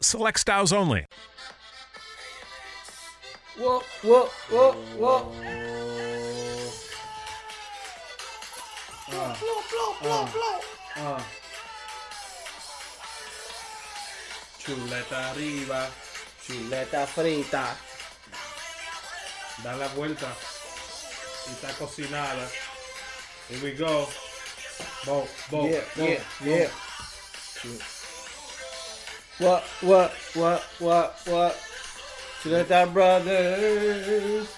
select styles only. Whoa, whoa, whoa, whoa. Uh, Blow, blow, blow, uh. blow. uh. Chuleta arriba, Chuleta frita. da la vuelta y está cocinada. Here we go. Bo, bo, Yeah, bo, yeah, bo. yeah. What, what, what, what, what? Chuleta brothers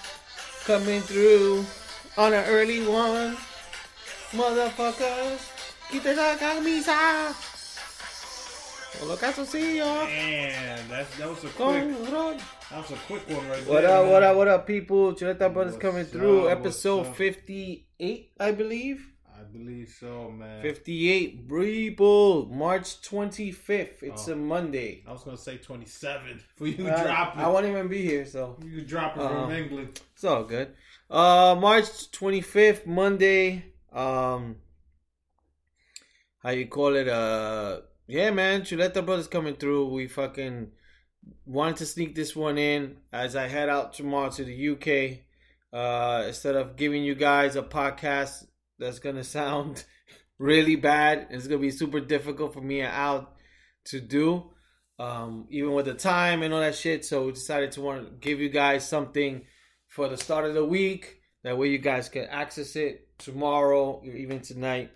coming through on an early one. Motherfuckers, quita la camisa. Con los calzoncillos. Man, that's, that was a quick, that was a quick one right What there. What up, what up, what up, people? Chuleta Brothers What's coming through. Episode 58, I believe. I believe so, man. 58, people. March 25th. It's Oh. a Monday. I was gonna say 27 for you to I, drop it. I won't even be here, so you drop it Uh-huh. from England. it's all good. Uh, March 25th, Monday. Um, how you call it? Uh, yeah, man. Chuleta Brothers coming through. We fucking wanted to sneak this one in as I head out tomorrow to the UK. Uh, instead of giving you guys a podcast that's gonna sound really bad, it's gonna be super difficult for me and Al to do, um, even with the time and all that shit. So we decided to want to give you guys something for the start of the week. That way, you guys can access it tomorrow or even tonight,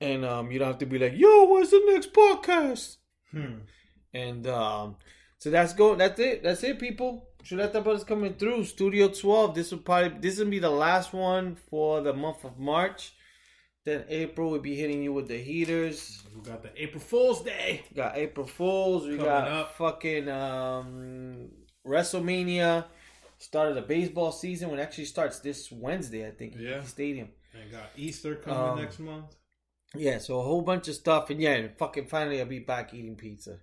and um, you don't have to be like, "Yo, what's the next podcast?" Hmm. And um, so that's go. That's it. That's it, people. Chuleta Brothers coming through. Studio 12. This will probably this will be the last one for the month of March. Then April we'll be hitting you with the heaters. We got the April Fool's Day. We got April Fools. We Coming got up. fucking um, WrestleMania. Started the baseball season when it actually starts this Wednesday, I think. Yeah. Stadium. And got Easter coming Um, next month. Yeah, so a whole bunch of stuff, and yeah, and fucking finally I'll be back eating pizza.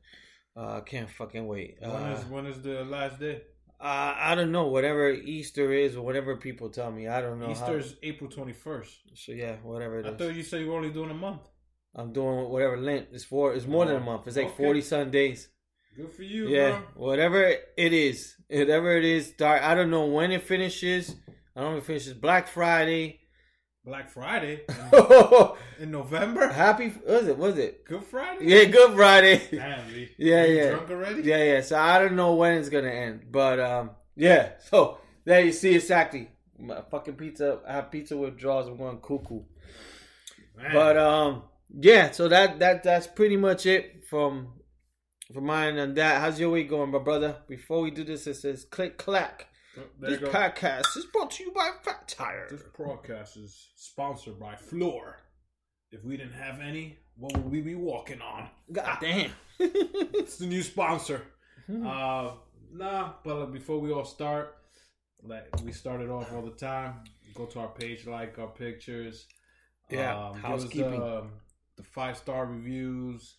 Uh, can't fucking wait. When Uh, is when is the last day? Uh, I don't know. Whatever Easter is, or whatever people tell me, I don't know. Easter is April 21st. So yeah, whatever it I is. thought you said you were only doing a month. I'm doing whatever Lent is for. It's more than a Oh, month. It's like okay. forty some days. Good for you, Yeah, bro. whatever it is, whatever it is. Start. I don't know when it finishes. I don't know if it finishes Black Friday. Black Friday in, in November. Happy was it? Was it? Good Friday. Yeah, Good Friday. Damn, Lee. Yeah, yeah. Drunk already? Yeah, yeah. So I don't know when it's gonna end, but um, yeah. So there you see exactly. My fucking pizza. I have pizza withdrawals. I'm going cuckoo. Man. But um, yeah. So that that that's pretty much it from from mine and that. How's your week going, my brother? Before we do this, it says click clack. This podcast is brought to you by Fat Tire. This podcast is sponsored by Floor. If we didn't have any, what would we be walking on? God damn. It's the new sponsor. Hmm. Uh, nah, but before we all start, like we started off all the time. Go to our page, like our pictures. Yeah, give us housekeeping. The, the five star reviews.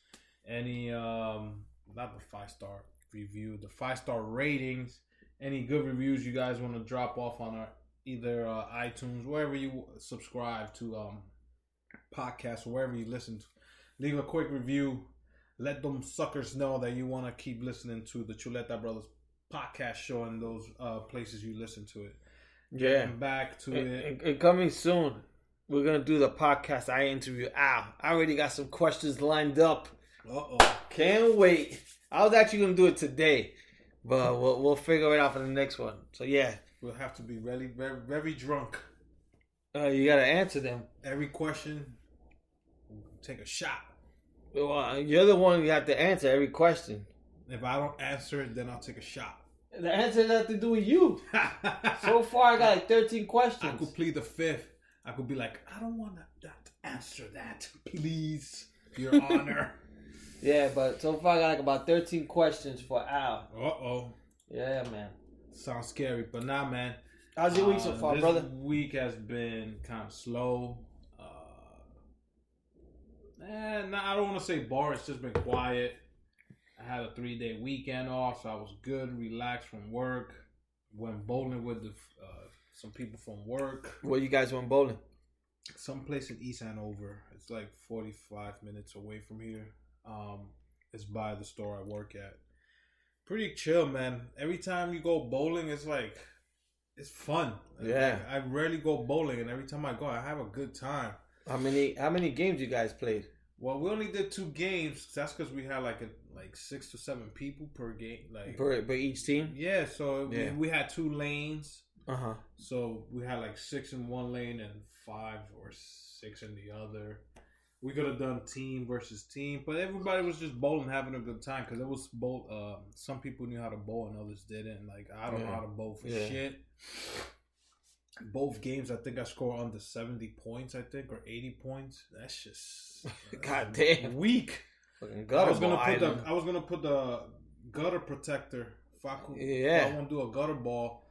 Any um, not the five star review, the five star ratings. Any good reviews you guys want to drop off on our either uh, iTunes, wherever you subscribe to um podcasts, wherever you listen to. Leave a quick review. Let them suckers know that you want to keep listening to the Chuleta Brothers podcast show in those uh, places you listen to it. Yeah. And back to it. and- and coming soon, we're gonna do the podcast. I interview Al. I already got some questions lined up. Uh oh. Can't wait. I was actually gonna do it today, but we'll we'll figure it out for the next one. So yeah, We'll have to be really very, very drunk. uh, you gotta answer them. Every question, take a shot. Well, you're the one you have to answer every question. If I don't answer it, then I'll take a shot. The answer has to do with you. So far, I got like 13 questions. I could plead the fifth. I could be like, I don't want to answer that, please, Your Honor. Yeah, but so far I got like about 13 questions for Al. Uh oh. Yeah, man. Sounds scary, but nah, man. How's your week so Uh, far, this brother? week has been kind of slow. Uh, eh, nah, I don't want to say bar. It's just been quiet. I had a three day weekend off, so I was good, relaxed from work. Went bowling with the, uh, some people from work. Where you guys went bowling? Someplace in East Hanover. It's like 45 minutes away from here. Um, it's by the store I work at. Pretty chill, man. Every time you go bowling, it's like it's fun. Yeah. Like, I rarely go bowling, and every time I go, I have a good time. How many how many games you guys played? Well, we only did two games. That's because we had like a like six to seven people per game. Like Per, per each team? yeah, so Yeah. We, we had two lanes. Uh huh. So we had like six in one lane and five or six in the other. We could have done team versus team, but everybody was just bowling, having a good time because it was bowl. Um, some people knew how to bowl and others didn't. Like I don't know how to bowl for Yeah. shit. Both games, I think I scored under seventy points. I think or eighty points. That's just God damn. weak. Fucking I was gonna put island. the I was gonna put the gutter protector. Could, Yeah. I want to do a gutter ball,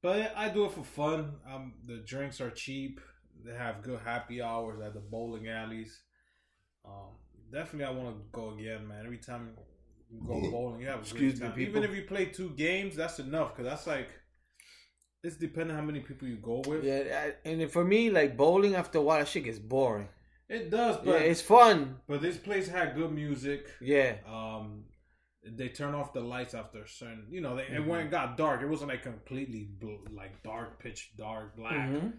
but I do it for fun. Um, the drinks are cheap. They have good happy hours at the bowling alleys. Um, definitely, I want to go again, man. Every time you go bowling, you have a Excuse great time. people. Even if you play two games, that's enough because that's like it's depending on how many people you go with. Yeah, and for me, like bowling, after a while, that shit gets boring. It does, Yeah, but it's fun. but this place had good music. Yeah, um they turn off the lights after a certain you know they, Mhm. it went got dark it wasn't like completely like dark pitch dark black Mhm.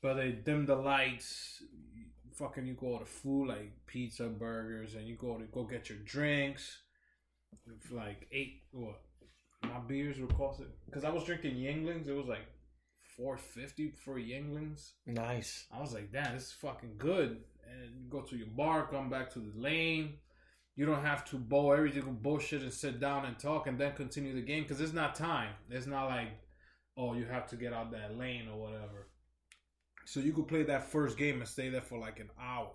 but they dimmed the lights fucking you go to food like pizza burgers and you go to go get your drinks like eight what my beers were costing because i was drinking Yuenglings it was like 450 for Yuenglings nice. I was like, damn, this is fucking good. And you go to your bar, come back to the lane. You don't have to bow everything bullshit and sit down and talk and then continue the game because it's not time. It's not like, oh, you have to get out that lane or whatever. So you could play that first game and stay there for like an hour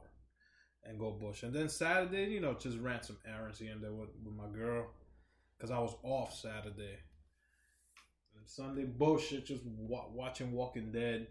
and go bush. And then Saturday, you know, just ran some errands here and there with, with my girl because I was off Saturday. And Sunday bullshit, just wa- watching Walking Dead.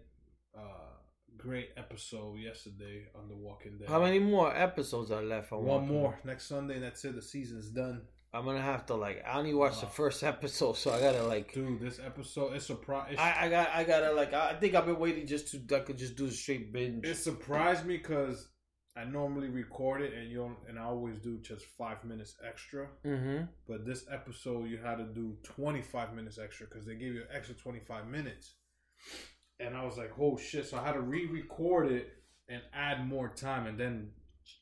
Uh, great episode yesterday on The Walking Dead. How many more episodes are left? on One Walking more Dead? next Sunday. And that's it. The season's done. I'm gonna have to like. I only watched the first episode, so I gotta like. Dude, this episode is surprise. I, I got. I gotta like. I think I've been waiting just to. I could just do a straight binge. It surprised me because I normally record it and you don't, and I always do just five minutes extra. Mm-hmm. But this episode you had to do twenty five minutes extra because they gave you an extra twenty five minutes. And I was like, oh shit! So I had to re-record it and add more time. And then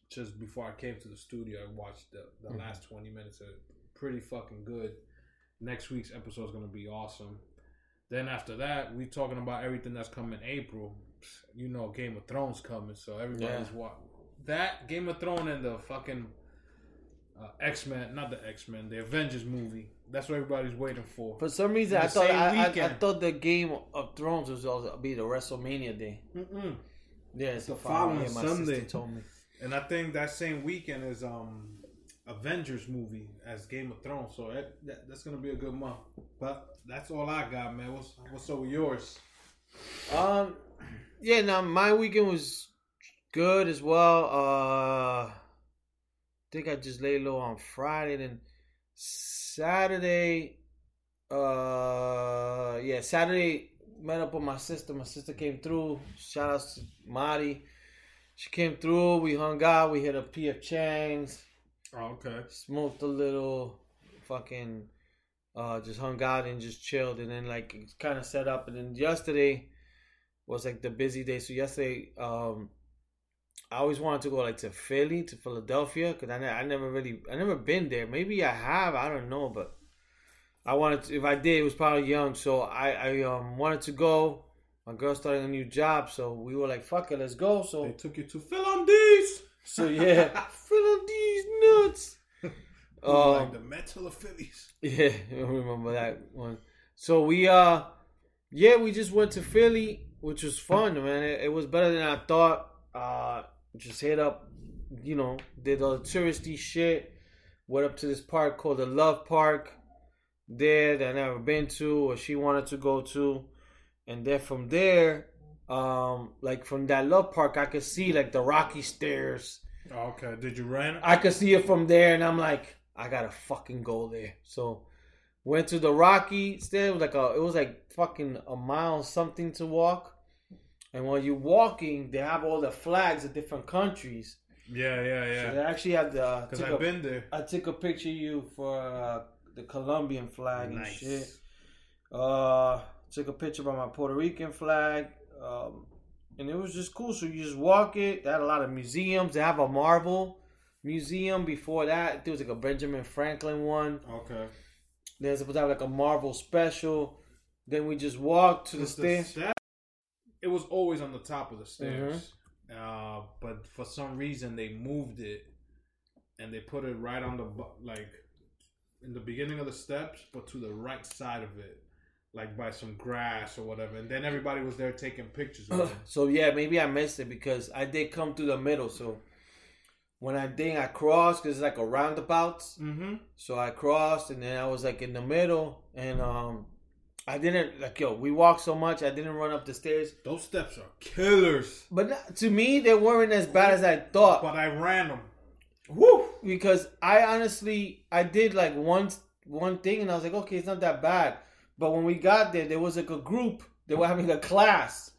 just before I came to the studio, I watched the, the Mhm. last twenty minutes. Of pretty fucking good. Next week's episode is gonna be awesome. Then after that, we talking about everything that's coming April. You know, Game of Thrones coming, so everybody's Yeah. wa that Game of Thrones and the fucking uh, X Men, not the X Men, the Avengers movie. That's what everybody's waiting for. For some reason, I thought I, I, I thought the Game of Thrones was also be the WrestleMania day. Mm-mm. Yeah, it's The the following. Sunday. sister told me. And I think that same weekend is um Avengers movie as Game of Thrones. So that, that, that's gonna be a good month. But that's all I got, man. What's what's with yours? Um, yeah. Now my weekend was good as well. Uh, I think I just laid low on Friday. Then Saturday, uh, yeah, Saturday met up with my sister. My sister came through. Shout out to Marty. She came through. We hung out. We hit a PF Chang's. Oh, okay. smoked a little, fucking, uh, just hung out and just chilled, and then like kind of set up, and then yesterday was like the busy day. So yesterday, um, I always wanted to go like to Philly, to Philadelphia, because I, ne- I never really, I never been there. Maybe I have, I don't know, but I wanted to. If I did, it was probably young, so I, I um wanted to go. My girl starting a new job, so we were like, "Fuck it, let's go." So They took you to Philadelphia. so yeah, fill these nuts. Um, like the Metal of Phillies. yeah, I remember that one. So we uh, yeah, we just went to Philly, which was fun, man. It, it was better than I thought. Uh, just hit up, you know, did all the touristy shit. Went up to this park called the Love Park. There that I never been to, or she wanted to go to, and then from there, um, like from that Love Park, I could see like the rocky stairs. Okay. Did you run? I could see it from there, and I'm like, I gotta fucking go there. So went to the Rocky stairs. It was like a, it was like fucking a mile something to walk. And while you're walking, they have all the flags of different countries. Yeah, yeah, So yeah. they actually had the. Because I've a- been there. I took a picture of you for uh, the Colombian flag and shit. Uh, took a picture by my Puerto Rican flag. Um, and it was just cool. So you just walk it. They had a lot of museums. They have a Marvel museum. Before that, there was like a Benjamin Franklin one. Okay. They're supposed to have like a Marvel special. Then we just walked to the the stairs. it was always on the top of the stairs. Mm-hmm. Uh, but for some reason they moved it and they put it right on the like in the beginning of the steps, but to the right side of it, like by some grass or whatever. And then everybody was there taking pictures. So yeah, maybe I missed it because I did come through the middle. So when I did, I crossed because it's like a roundabout. Mm-hmm. So I crossed and then I was like in the middle and um I didn't like yo, we walked so much I didn't run up the stairs. Those steps are killers. But not- to me they weren't as bad as I thought. But I ran them. Woo! Because I honestly I did like one one thing and I was like, okay, it's not that bad. But when we got there, there was like a group. They were having a class.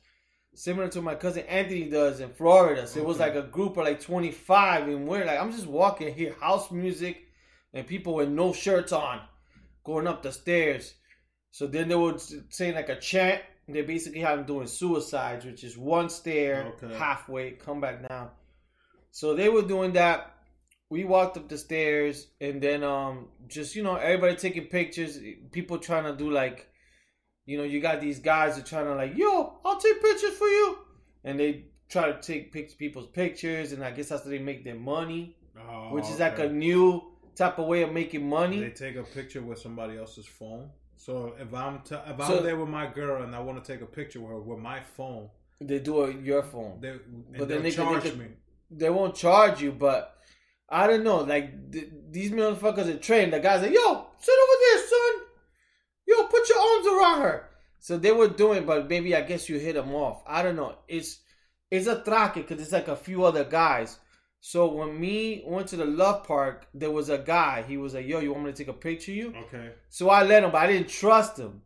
Similar to my cousin Anthony does in Florida. So it was like a group of like 25 and we're like I'm just walking here, house music and people with no shirts on going up the stairs. So then they would say like a chant. They basically have them doing suicides, which is one stair Okay. halfway, come back down. So they were doing that. We walked up the stairs and then um just you know everybody taking pictures. People trying to do like, you know, you got these guys that trying to like, yo, I'll take pictures for you, and they try to take pic- people's pictures, and I guess that's how they make their money, Oh, which is like a new type of way of making money. They take a picture with somebody else's phone. So if I'm t- if So- I'm there with my girl and I want to take a picture with her with my phone, They do it your phone. they But then they could- they charge me. they won't charge you, but I don't know. Like th- these motherfuckers are trained. The guys like, yo, sit over there, son. Yo, put your arms around her. So they were doing, but maybe I guess you hit them off. I don't know. It's it's a traque because it's like a few other guys. So when me went to the love park, there was a guy. He was like, yo, you want me to take a picture of you? Okay. So I let him, but I didn't trust him.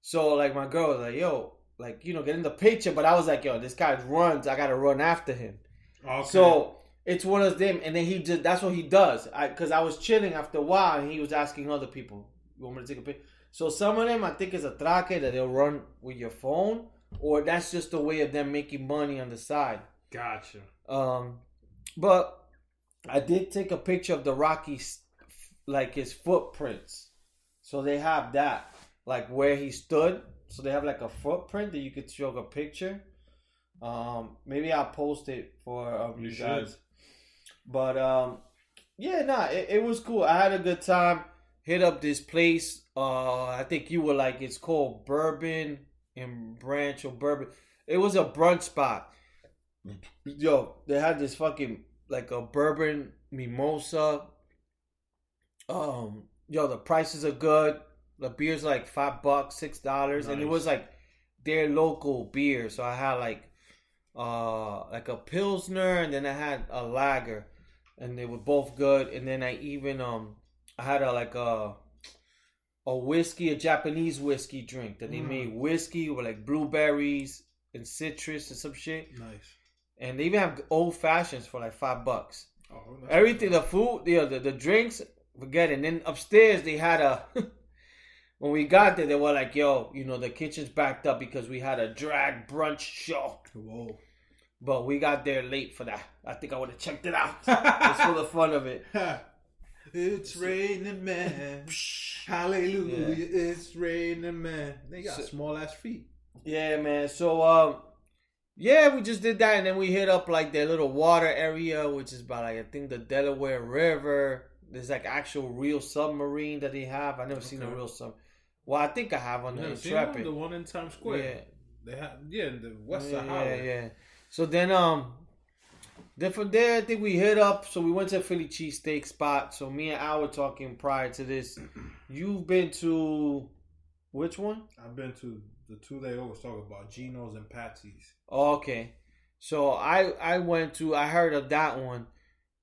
So like my girl was like, yo, like you know, get in the picture. But I was like, yo, this guy runs. I gotta run after him. Okay. So it's one of them, and then he just that's what he does. I because I was chilling after a while, and he was asking other people, "You want me to take a picture?" So some of them, I think, is a traque that they'll run with your phone, or that's just a way of them making money on the side. gotcha. Um, but I did take a picture of the Rockies, like his footprints. So they have that, like where he stood. So they have like a footprint that you could show a picture. Um, maybe I'll post it for um, You you, should. But um, yeah, nah, it, it was cool. I had a good time. Hit up this place. Uh, I think you were like it's called Bourbon and Branch or Bourbon. It was a brunch spot. Yo, they had this fucking like a bourbon mimosa. Um, yo, the prices are good. The beer's like five bucks, six dollars, and it was like their local beer. So I had like uh like a pilsner, and then I had a lager, and they were both good. And then I even um I had a like a a whiskey, a Japanese whiskey drink that they Mm. made whiskey with like blueberries and citrus and some shit. Nice. And they even have old fashions for like five bucks. Oh, Everything, the food, the the, the drinks, forget it. And then upstairs they had a. when we got there, they were like, "Yo, you know, the kitchen's backed up because we had a drag brunch show." Whoa. But we got there late for that. I think I would have checked it out just for the fun of it. it's raining man. Hallelujah. It's raining man. They got So- small ass feet. Yeah, man. So um, yeah, we just did that, and then we hit up like their little water area, which is by like I think the Delaware River. There's like actual real submarine that they have. I never seen a real sub. Well, I think I have on You the never seen one? Intrepid. The one in Times Square. Yeah. They have yeah, in the west yeah, side yeah, highway. yeah. So then um, Then from there, I think we hit up. So we went to a Philly cheesesteak spot. So me and Al were talking prior to this. You've been to which one? I've been to the two they always talk about, Geno's and Patsy's. Oh, okay. So I I went to I heard of that one.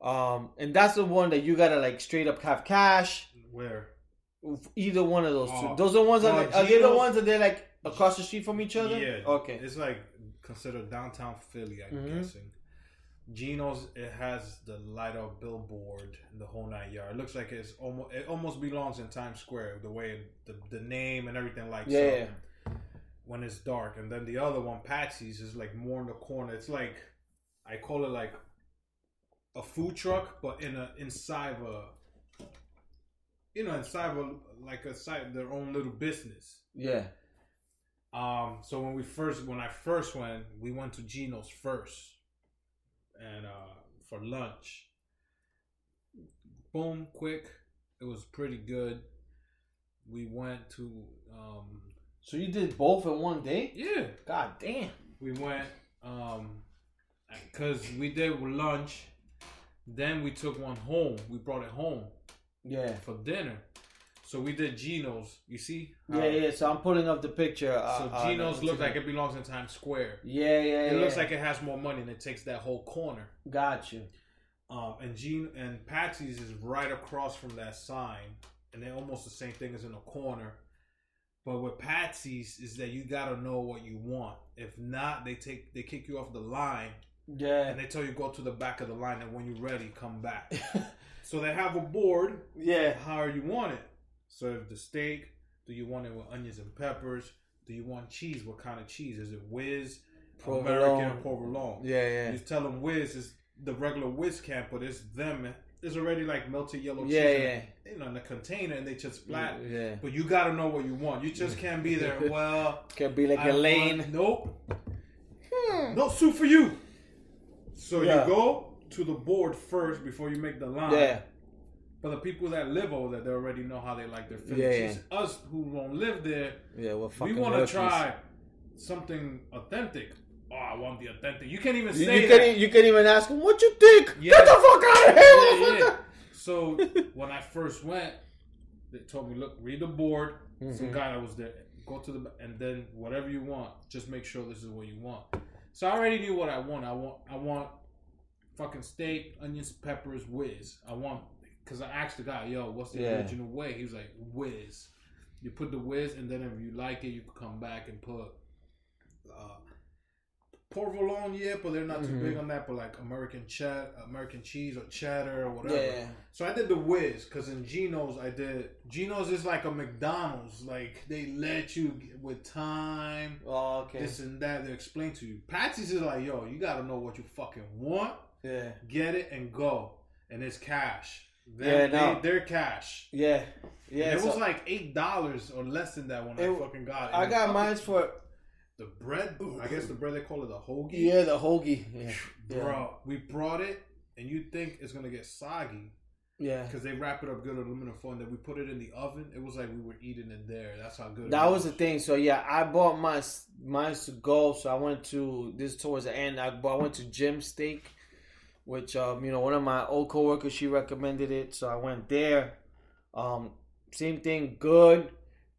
Um and that's the one that you gotta like straight up have cash. Where? Either one of those two. Oh. Those are the ones that like, are they the ones that they're like across the street from each other? Yeah. Okay. It's like considered downtown Philly, I'm Mhm. guessing. Geno's it has the light up billboard, the whole nine yard. It looks like it's almost it almost belongs in Times Square, the way the the name and everything like Yeah. so. When it's dark, and then the other one, Patsy's, is like more in the corner. It's like I call it like a food truck, but in a inside of a you know inside of a like a side their own little business. Yeah. Um, so when we first, when I first went, we went to Geno's first, and uh, for lunch. Boom, quick. It was pretty good. We went to, um, So you did both in one day? yeah, God damn. we went, um, cause we did lunch. Then we took one home. We brought it home Yeah. for dinner. So we did Geno's. You see? Yeah, yeah. So I'm pulling up the picture. Uh, So uh, Geno's the- look like it belongs in Times Square. Yeah, yeah, It yeah. looks like it has more money and it takes that whole corner. Got you. Um, and Gene and Patsy's is right across from that sign, and they're almost the same thing as in a corner. But with Patsy's is that you gotta know what you want. If not, they take they kick you off the line Yeah. and they tell you go to the back of the line and when you're ready, come back. so they have a board yeah. how you want it. If the steak, do you want it with onions and peppers? Do you want cheese? What kind of cheese? Is it Whiz, Provolone. American, or provolone? Yeah, yeah. You tell them Whiz is the regular Whiz camp, but it's them. It's already like melted yellow cheese, Yeah, in, you know, in the container, and they just splat. Yeah. But you got to know what you want. You just can't be there. Well, can't be like I a lane. want- nope, hmm. no soup for you. So Yeah. you go to the board first before you make the line. Yeah. But the people that live over there, they already know how they like their Philly Yeah, cheese. Us who don't live there, Yeah, well, we want to try something authentic. Oh, I want the authentic. You can't even say you, that. can't, you can't even ask them, what you think? Yeah. Get the fuck out of here, Yeah, motherfucker! yeah. So when I first went, they told me, look, read the board. Some Mhm. guy that was there. Go to the and then whatever you want, just make sure this is what you want. So I already knew what I want. I want I want fucking steak, onions, peppers, whiz. I want because I asked the guy, yo, what's the Yeah. original way? He was like, whiz. You put the whiz, and then if you like it, you can come back and put uh, provolone. Yeah, but they're not Mhm. too big on that. But like American chat, American cheese or cheddar or whatever. Yeah. So I did the whiz because in Geno's I did Geno's is like a McDonald's. Like they let you with time, Oh, okay. this and that. They explain to you. Patsy's is like, yo, you gotta know what you fucking want, yeah. get it and go, and it's cash. Yeah, no. they, they're cash. Yeah. Yeah. it was like eight dollars or less than that when I fucking got it. I got mine for, the bread. I guess the bread they call it the hoagie. yeah, the hoagie. Yeah. Yeah. Bro, we brought it, and you think it's gonna get soggy. Yeah. because they wrap it up good aluminum foil and then we put it in the oven. It was like we were eating it there. That's how good. That it was the thing. So yeah, I bought my mine to go. So I went to this towards the end. I, I went to Jim Steak, which um you know one of my old coworkers she recommended it. So I went there. Um, same thing, good.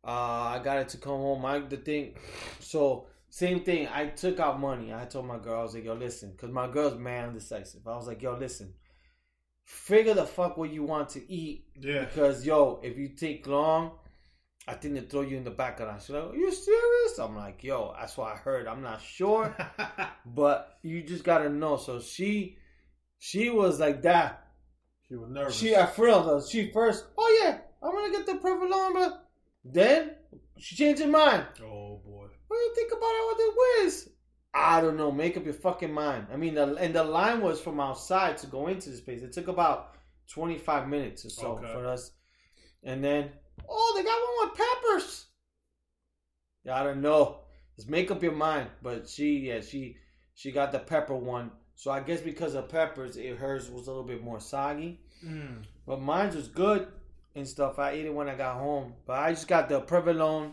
Uh, I got it to come home. I the thing. So same thing. I took out money. I told my girl I was like, yo, listen, because my girl's man decisive. I was like, yo, listen. Figure the fuck what you want to eat Yeah. because yo, if you take long, I think they throw you in the back of that. She's like, Are you serious? I'm like, yo, that's what I heard. I'm not sure. but you just gotta know. So she she was like that. she was nervous. She I first uh, she first, oh yeah, I'm gonna get the provolone, but then she changed her mind. oh boy. What do you think about it with the whiz? I don't know. Make up your fucking mind. I mean, the, and the line was from outside to go into this place. It took about 25 minutes or so Okay. for us. And then, oh, they got one with peppers. Yeah, I don't know. Just make up your mind. But she, yeah, she, she got the pepper one. So I guess because of peppers, it hers was a little bit more soggy. Mm. But mine was good and stuff. I ate it when I got home. But I just got the provolone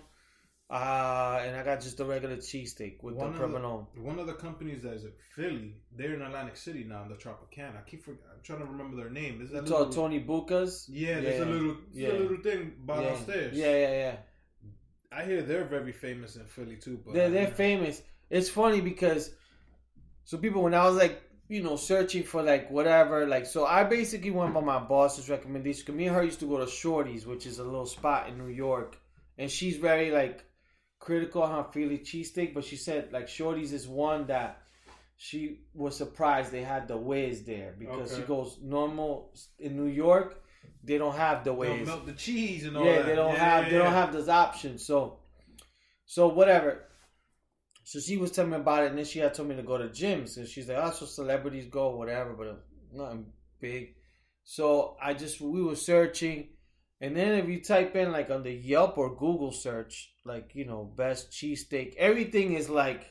Uh, and I got just the regular cheesesteak with One the of the- provolone. One of the companies that is in Philly, they're in Atlantic City now in the Tropicana. I keep I'm trying to remember their name. Is that So little, Tony Bucas. Yeah, there's a little, Yeah. a little thing by yeah. downstairs. Yeah, yeah, yeah. I hear they're very famous in Philly too. But They're they're famous. It's funny because so people when I was like you know searching for like whatever like so I basically went by my boss's recommendation. Cause me and her used to go to Shorty's, which is a little spot in New York, and she's very like critical on her Philly cheesesteak, but she said like Shorty's is one that she was surprised they had the whiz there because she goes normal in New York they don't have the They'll whiz melt the cheese and all yeah, that. they don't Yeah, have yeah, they don't have those options. So, so whatever. So she was telling me about it, and then she had told me to go to Jim's, and she's like, "Oh, so celebrities go, whatever, but nothing big." So I just we were searching, and then if you type in like on the Yelp or Google search, like you know best cheesesteak, everything is like,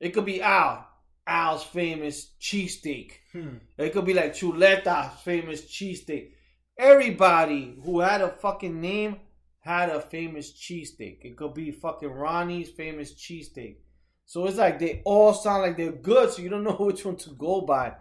it could be Al, Al's famous cheesesteak. Hmm. It could be like Chuleta's famous cheesesteak. Everybody who had a fucking name had a famous cheesesteak. It could be fucking Ronnie's famous cheesesteak. So it's like they all sound like they're good, so you don't know which one to go by.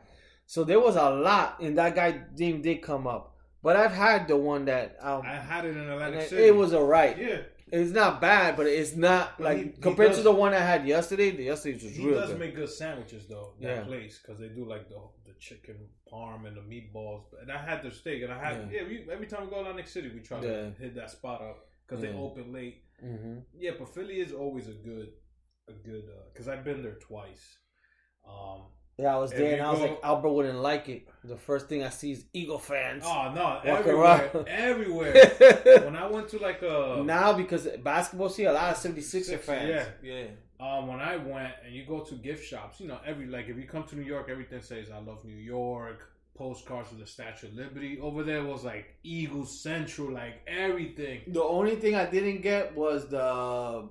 So there was a lot, and that guy name did come up. But I've had the one that um, I had it in Atlantic City. it was alright. yeah. It's not bad, but it's not But like he- he compared to the one I had yesterday. The yesterday's was He real does good. make good sandwiches though. That Yeah. place because they do like the the chicken parm and the meatballs. And I had their steak, and I had yeah. we, every time we go to Atlantic City, we try Yeah. to hit that spot up because Yeah. they open late. hmm Yeah, but Philly is always a good, a good because I've been there twice. Um, Yeah, I was If there, and I was go- like, Albert wouldn't like it. The first thing I see is Eagle fans. oh no, everywhere, around. everywhere. when I went to like a now because basketball, see a lot of 76er Six, fans. yeah. yeah. um, when I went and you go to gift shops, you know, every like if you come to New York, everything says I love New York. Postcards of the Statue of Liberty. Over there was like Eagle Central, like everything. The only thing I didn't get was the.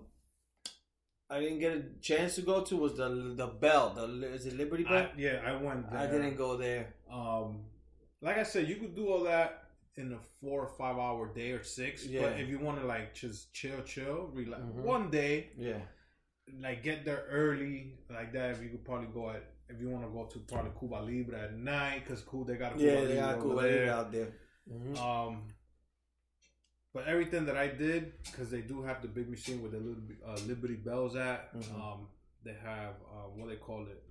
I didn't get a chance to go to was the the bell. The is it Liberty Bell? I, yeah, I went there. I, didn't go there. Um, like I said, you could do all that in a four or five hour day or six. Yeah. But if you want to like just chill, chill, relax, Mhm. one day, Yeah. like get there early, like that. If you could probably go at, if you want to go to probably Cuba Libre at night, because cool, they got a Cuba Yeah, Libre they got cool there. out there. Mhm. Um, but everything that I did, because they do have the big machine with the little uh, Liberty Bells at. Mhm. Um, they have uh, what they call it,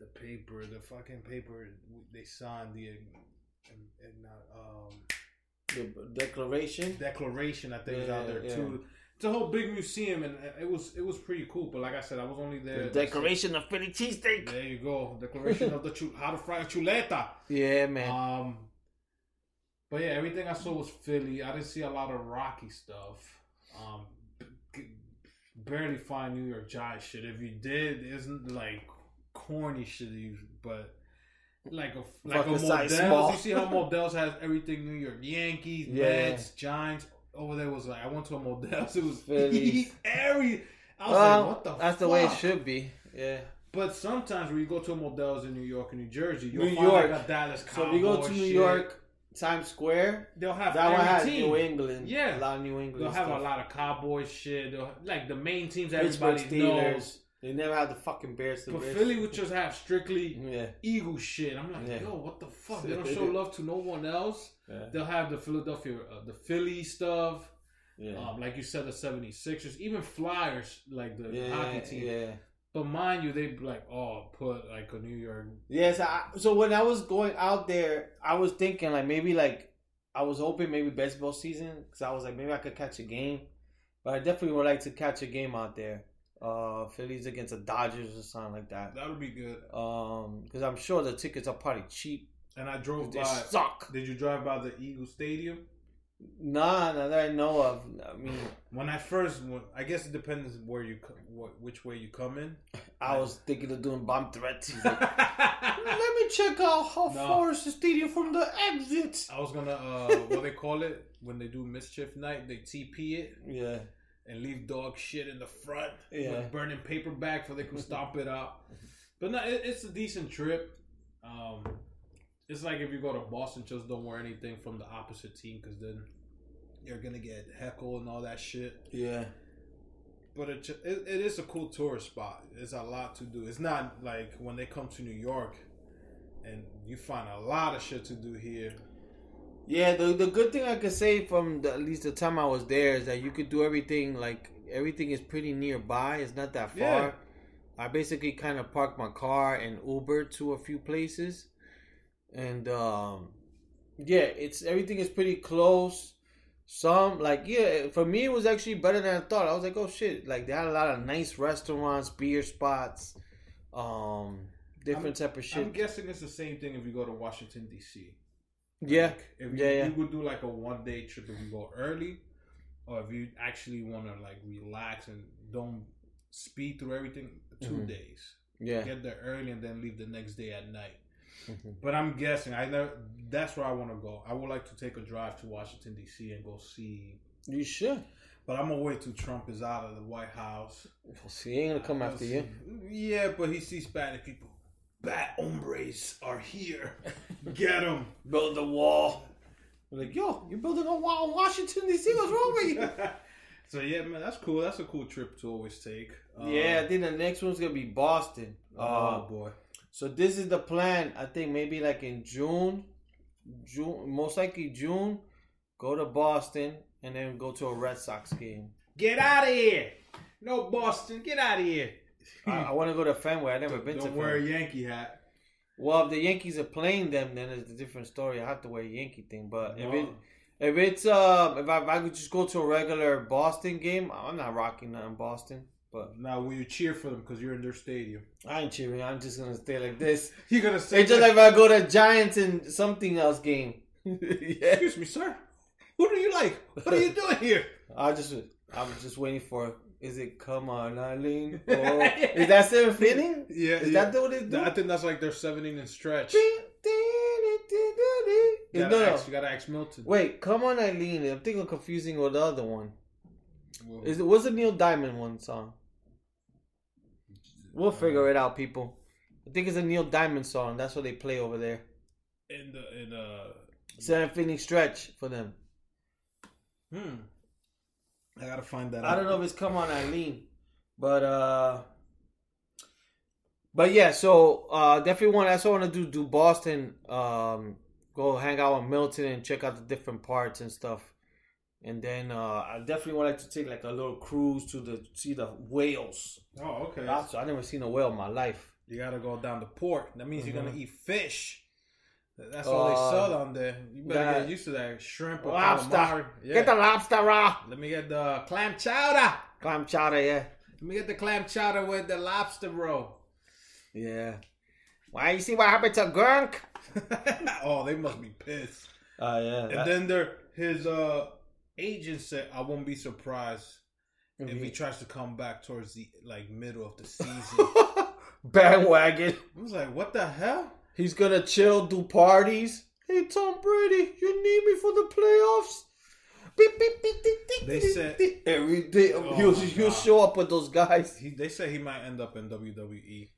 the paper, the fucking paper. They signed the and, um, The declaration. declaration. I think is out there yeah. too. It's a whole big museum, and it was it was pretty cool. But like I said, I was only there. The declaration of Philly cheesesteak. There you go. Declaration of the chu- how to fry a chuleta. Yeah, man. Um, but yeah, everything I saw was Philly. I didn't see a lot of Rocky stuff. Um, barely find New York Giants shit. If you did, it isn't like corny shit. You but like a like a Fucking Models. You see how Models has everything New York Yankees, Yeah. Mets, Giants. Over there was like I went to a Models. It was Philly. every. I was well, like, what the? that's the way it should be. Yeah. But sometimes when you go to a Models in New York and New Jersey, you'll New find York. like a Dallas So if you go to New shit. York, Times Square, they'll have that one has team. New England. Yeah. a lot of New England. They'll have stuff. a lot of Cowboy shit. They'll, like the main teams everybody Steelers. knows. They never had the fucking Bears. To But Bears. Philly would just have strictly Yeah. Eagle shit. I'm like, Yeah. yo, what the fuck? They don't show love to no one else. Yeah. They'll have the Philadelphia, uh, the Philly stuff. Yeah. Um, like you said, the 76ers, even Flyers, like the hockey team. But mind you, they like, oh, put like a New York. Yes, I, so when I was going out there, I was thinking like maybe like I was hoping maybe baseball season because I was like maybe I could catch a game, but I definitely would like to catch a game out there. Uh, Phillies against the Dodgers or something like that. That would be good. Um, because I'm sure the tickets are probably cheap. And I drove They by. suck. Did you drive by the Eagle Stadium? Nah, none that I know of. I mean, When I first, I guess it depends where you, which way you come in. I was thinking of doing bomb threats. Like, Let me check out how No. far is the stadium from the exit. I was gonna, uh, what they call it when they do mischief night, they TP it Yeah, and leave dog shit in the front, Yeah. with burning paper bag so they can stomp it out. But no, it, it's a decent trip. Um, it's like if you go to Boston, just don't wear anything from the opposite team because then you're gonna get heckled and all that shit. Yeah. But it, it it is a cool tourist spot. There's a lot to do. It's not like when they come to New York, and you find a lot of shit to do here. Yeah, the the good thing I could say from the, at least the time I was there is that you could do everything like everything is pretty nearby. It's not that far. Yeah. I basically kind of parked my car and Uber to a few places, and um, yeah, it's everything is pretty close. Some like yeah, for me it was actually better than I thought. I was like, oh shit, like they had a lot of nice restaurants, beer spots, um, different type of shit. I'm guessing it's the same thing if you go to Washington D.C. yeah, Like, if you, Yeah, yeah. you would do like a one day trip if you go early, or if you actually want to like relax and don't speed through everything, 2 Mhm. days. yeah. Get there early and then leave the next day at night. Mhm. But I'm guessing I know that's where I want to go. I would like to take a drive to Washington D.C. and go see. You should. But I'm gonna wait till Trump is out of the White House. See, he ain't gonna come after you. Yeah, but he sees Spanish people. Bad hombres are here. Get them. Build the wall. We're like, yo, you're building a wall in Washington D.C. What's wrong with you? so yeah, man, that's cool. That's a cool trip to always take. Um, yeah, I think the next one's gonna be Boston. Oh Uh, boy. So this is the plan. I think maybe like in June, June, most likely June. Go to Boston and then go to a Red Sox game. Get out of here. No Boston. Get out of here. I, I want to go to Fenway. I've never been Don't to wear a Yankee hat. Well, if the Yankees are playing them, then it's a different story. I have to wear a Yankee thing. But if it if it's um if I, if I could just go to a regular Boston game, I'm not rocking nothing Boston. But Now, will you cheer for them because you're in their stadium? I ain't cheering. I'm just gonna stay like this. You're gonna say, It's just like if I go to Giants and something else game. yeah. "Excuse me, sir. Who do you like? What are you doing here?" I just I'm just waiting for. Is it come on, Eileen? Or is that seventh inning? Yeah, Is yeah. that what it do? I think that's like their seven inning stretch. You You gotta, no. ask, you gotta ask Milton. Wait, come on, Eileen. I'm thinking of confusing with the other one. Well, Is it what's the Neil Diamond one song? We'll figure it out, people. I think it's a Neil Diamond song. That's what they play over there. in the in uh Seventh inning stretch for them. hmm. I gotta find that. I out. don't know if it's come on Eileen, but uh, but yeah. So uh, definitely want. That's what I want to do. Do Boston. Um, go hang out with Milton and check out the different parts and stuff. And then uh, I definitely would like to take like a little cruise to the see the whales. Oh, okay. That's, I never seen a whale in my life. You gotta go down to port. That means you're Mhm. gonna eat fish. That's all they Uh, sell down there. You better that- get used to that shrimp or Lobster. Yeah. Get the lobster raw. Let me get the clam chowder. Clam chowder, yeah. Let me get the clam chowder with the lobster roll. Yeah. Why you see what happened to Gronk? oh, they must be pissed. Oh yeah. And then their his uh agent said, "I won't be surprised if he tries to come back towards the like middle of the season." bandwagon. I was like, "What the hell?" He's gonna chill, do parties. Hey Tom Brady, you need me for the playoffs? Beep, beep, beep, beep, beep, They said- every day Oh he'll he'll show up with those guys. He, they say he might end up in WWE.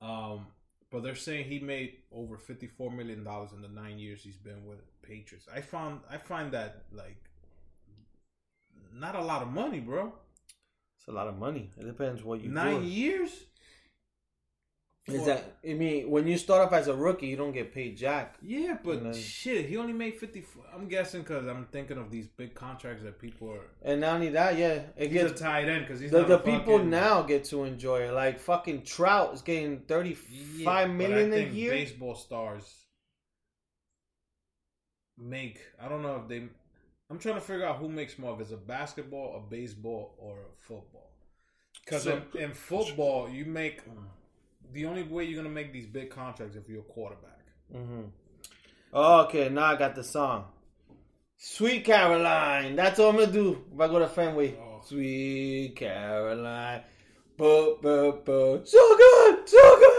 Um, but they're saying he made over fifty four million dollars in the nine years he's been with Patriots. I found I find that like not a lot of money, bro. It's a lot of money. It depends what you nine years. Is that? I mean, when you start off as a rookie, you don't get paid jack. Yeah, but then- shit, he only made fifty. I'm guessing because I'm thinking of these big contracts that people are. And not only that, yeah, it He's a gets tight end because he's the, the people fucking- now get to enjoy it. Like fucking Trout is getting thirty Yeah, five but million I a think year. Baseball stars make. I don't know if they. I'm trying to figure out who makes more. If it's a basketball, a baseball, or a football. Because So- in, in football, you make the only way you're gonna make these big contracts if you're a quarterback. Mm-hmm. Okay, now I got the song. Sweet Caroline. That's all I'm gonna do if I go to Fenway. Oh. Sweet Caroline. Bo, bo, bo. So good, so good.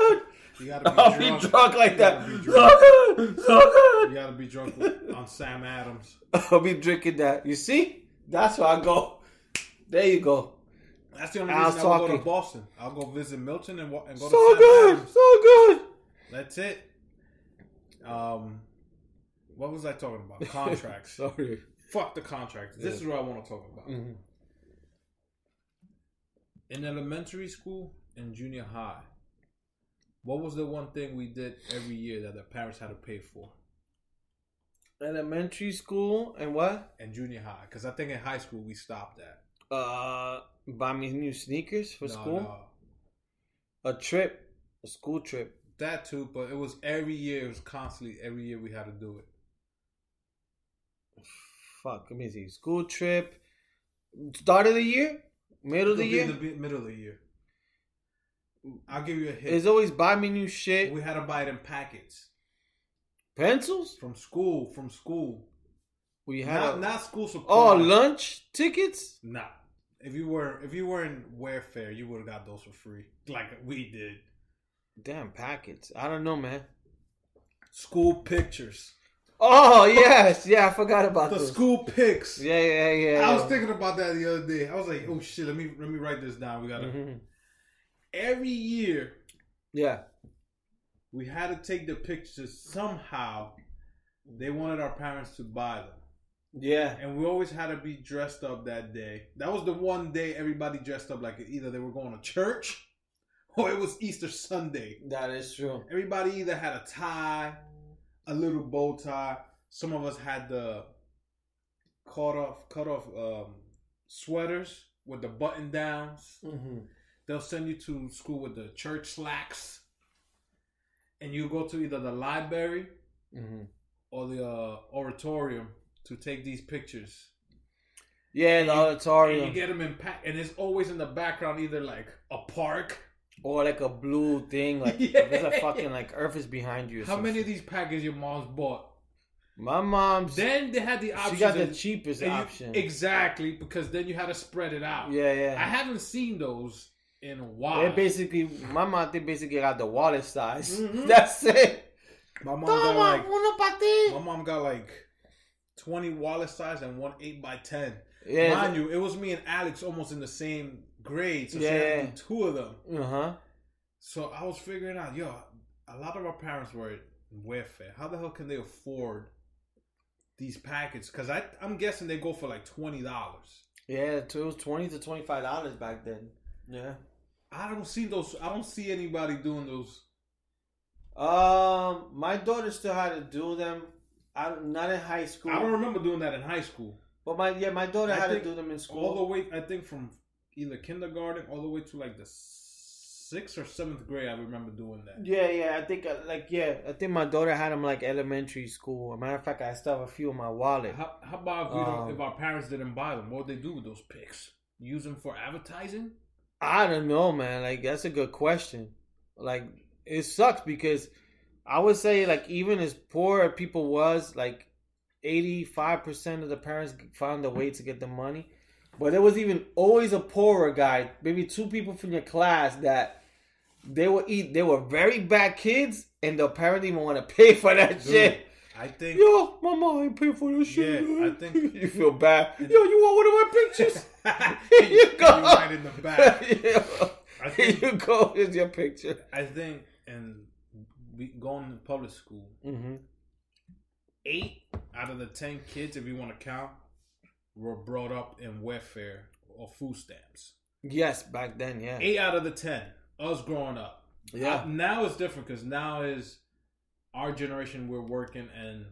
You gotta be I'll drunk. be drunk like that. gotta be So good, You gotta be drunk on Sam Adams. I'll be drinking that. You see? That's where I go. There you go. That's the only reason I will go to. Boston. I'll go visit Milton and, and go So to Sam So good, Adams. so good. That's it. Um, what was I talking about? Contracts. Sorry. fuck the contracts. This is what I want to talk about. Mhm. In elementary school and junior high, what was the one thing we did every year that the parents had to pay for? Elementary school and what? And junior high, because I think in high school we stopped that. Uh, buy me new sneakers for No, school. no. A trip, a school trip. That too, but it was every year. It was constantly every year we had to do it. Fuck, let me see. School trip. Start of the year, middle of the year. the middle of the year. I'll give you a hint. It's always buy me new shit. we had to buy it in packets Pencils. from school. From school, We had. not, a- not school supply. oh, lunch tickets. Nah. If you were if you were in welfare, you would have got those for free, like we did. Damn packets. I don't know, man. School pictures, Oh yes, yeah. I forgot about the those. school pics. Yeah, yeah, yeah. I was thinking about that the other day. I was like, oh shit, let me let me write this down. We gotta Mhm. Every year Yeah. we had to take the pictures somehow. They wanted our parents to buy them. Yeah. And we always had to be dressed up that day. That was the one day everybody dressed up like either they were going to church or it was Easter Sunday. That is true. Everybody either had a tie, a little bow tie. Some of us had the cut off cut off um, sweaters with the button downs. Mm-hmm. They'll send you to school with the church slacks, and you go to either the library Mm-hmm. or the uh, oratorium to take these pictures. Yeah, the And you- And auditorium. you get them in pack, and it's always in the background, either like a park. or like a blue thing, like Yeah. there's a fucking like Earth is behind you. How many shit. of these packages your mom's bought? My mom's. Then they had the option. she got the cheapest option. exactly, because then you had to spread it out. yeah, yeah. I haven't seen those in a while. They basically, my mom, they basically got the wallet size. Mhm. That's it. my mom got like uno pa ti. my mom got like twenty wallet size and one eight by ten. Yeah. Mind you, it was me and Alex almost in the same grade, so she Yeah. had to do two of them. Uh huh. So I was figuring out, yo, a lot of our parents were in welfare. How the hell can they afford these packets? Because I I'm guessing they go for like twenty dollars. Yeah, it was twenty to twenty five dollars back then. Yeah. I don't see those. I don't see anybody doing those. Um, my daughter still had to do them. I not in high school. I don't remember doing that in high school. But my yeah, my daughter I had to do them in school All the way, I think from either kindergarten all the way to like the sixth or seventh grade. I remember doing that. Yeah, yeah. I think uh, like yeah, I think my daughter had them like elementary school. As a matter of fact, I still have a few in my wallet. How, how about if, we don't, Um, if our parents didn't buy them? What would they do with those pics? Use them for advertising? I don't know, man. Like that's a good question. Like it sucks because I would say like even as poor as people was, like eighty five percent of the parents found a way to get the money. But there was even always a poorer guy, maybe two people from your class that they were eat. They were very bad kids, and the parent didn't even want to pay for that Dude, shit. I think. Yo, my mom ain't pay for this shit. Yeah, I think- you feel bad. Yo, you want one of my pictures? Here you go. right in the back. Yo, I Here think. you go. Here's your picture. I think, and we going to public school. Mm-hmm. Eight out of the ten kids, if you want to count, were brought up in welfare or food stamps. Yes, back then, yeah. Eight out of the ten, us growing up. Yeah. Uh, now it's different because now is our generation. We're working and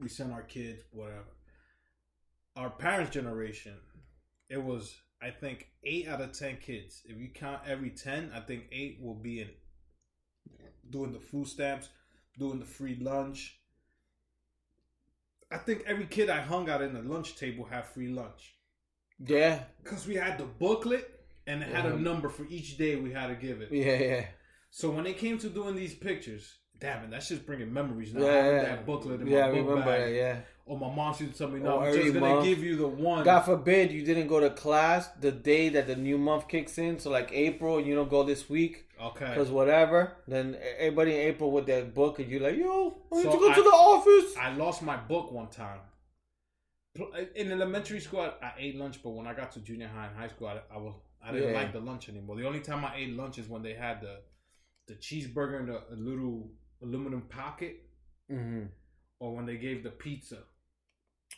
we send our kids whatever. Our parents' generation, it was I think eight out of ten kids. If you count every ten, I think eight will be in doing the food stamps, doing the free lunch. I think every kid I hung out in the lunch table had free lunch Yeah. because we had the booklet and it had a number for each day we had to give it. Yeah, yeah. So when it came to doing these pictures, damn it, that's just bringing memories now. Yeah, yeah. that booklet in Yeah, I my book remember bag. that, yeah. Or my mom used to tell me, Or no, oh, I'm just gonna month. give you the one. God forbid you didn't go to class the day that the new month kicks in. So like April, you don't go this week okay. because whatever. Then everybody in April with their book, and you're like, yo, I need So to go I- to the office. I lost my book one time. Uh, in elementary school, I, I ate lunch, but when I got to junior high and high school, I, I was I didn't Yeah. like the lunch anymore. The only time I ate lunch is when they had the the cheeseburger and the little aluminum pocket, hmm or when they gave the pizza.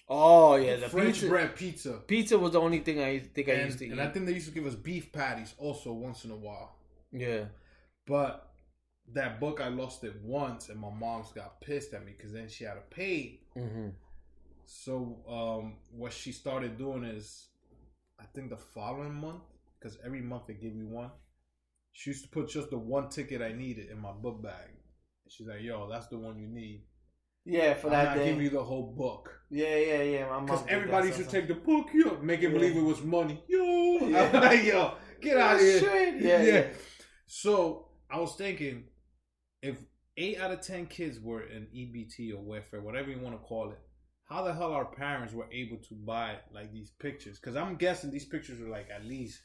Oh yeah, the French pizza. bread pizza. Pizza was the only thing I think I And, used to eat. and I think they used to give us beef patties also once in a while. yeah. But that book, I lost it once, and my mom's got pissed at me because then she had to pay. hmm So um, what she started doing is, I think the following month, because every month they give you one. She used to put just the one ticket I needed in my book bag. She's like, "Yo, that's the one you need." Yeah, for I'm that not day. giving you the whole book yeah, yeah, yeah. My mom because everybody should take the book, yo, make it Yeah. believe it was money, yo. Yeah. I'm like, yo, get out of here. Shit. Yeah, yeah. So I was thinking, if eight out of ten kids were in EBT or welfare, whatever you want to call it, how the hell our parents were able to buy like these pictures? Because I'm guessing these pictures were like at least.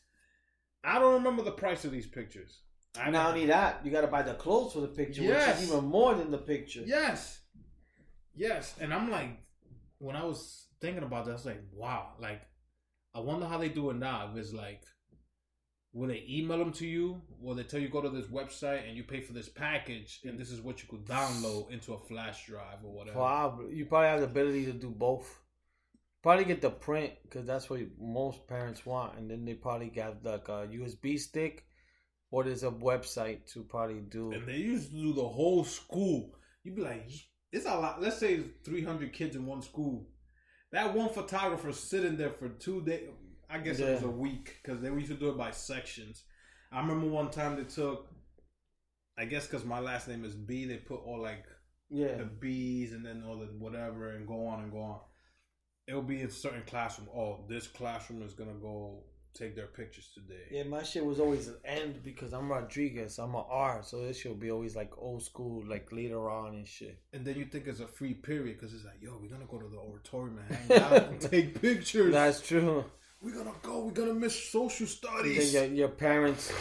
I don't remember the price of these pictures. I Not only that, you got to buy the clothes for the picture, which is even more than the picture. Yes. Yes. And I'm like, when I was thinking about that, I was like, wow. Like, I wonder how they do it now. If it's like, will they email them to you? Will they tell you go to this website and you pay for this package and this is what you could download into a flash drive or whatever? Probably. You probably have the ability to do both. Probably get the print because that's what most parents want, and then they probably got like a USB stick, or there's a website to probably do. And they used to do the whole school. You'd be like, it's a lot. Let's say 300 kids in one school. That one photographer sitting there for two days. I guess it was a week because they used to do it by sections. I remember one time they took, I guess because my last name is B, they put all like Yeah, the B's and then all the whatever and go on and go on. It'll be in certain classroom. Oh, this classroom is gonna go take their pictures today. yeah. My shit was always an end because I'm Rodriguez. I'm a R, so this shit will be always like old school, like later on and shit. And then you think it's a free period because it's like, yo, we're gonna go to the auditorium and hang out and take pictures. That's true. we're gonna go. We're gonna miss social studies. your, your parents.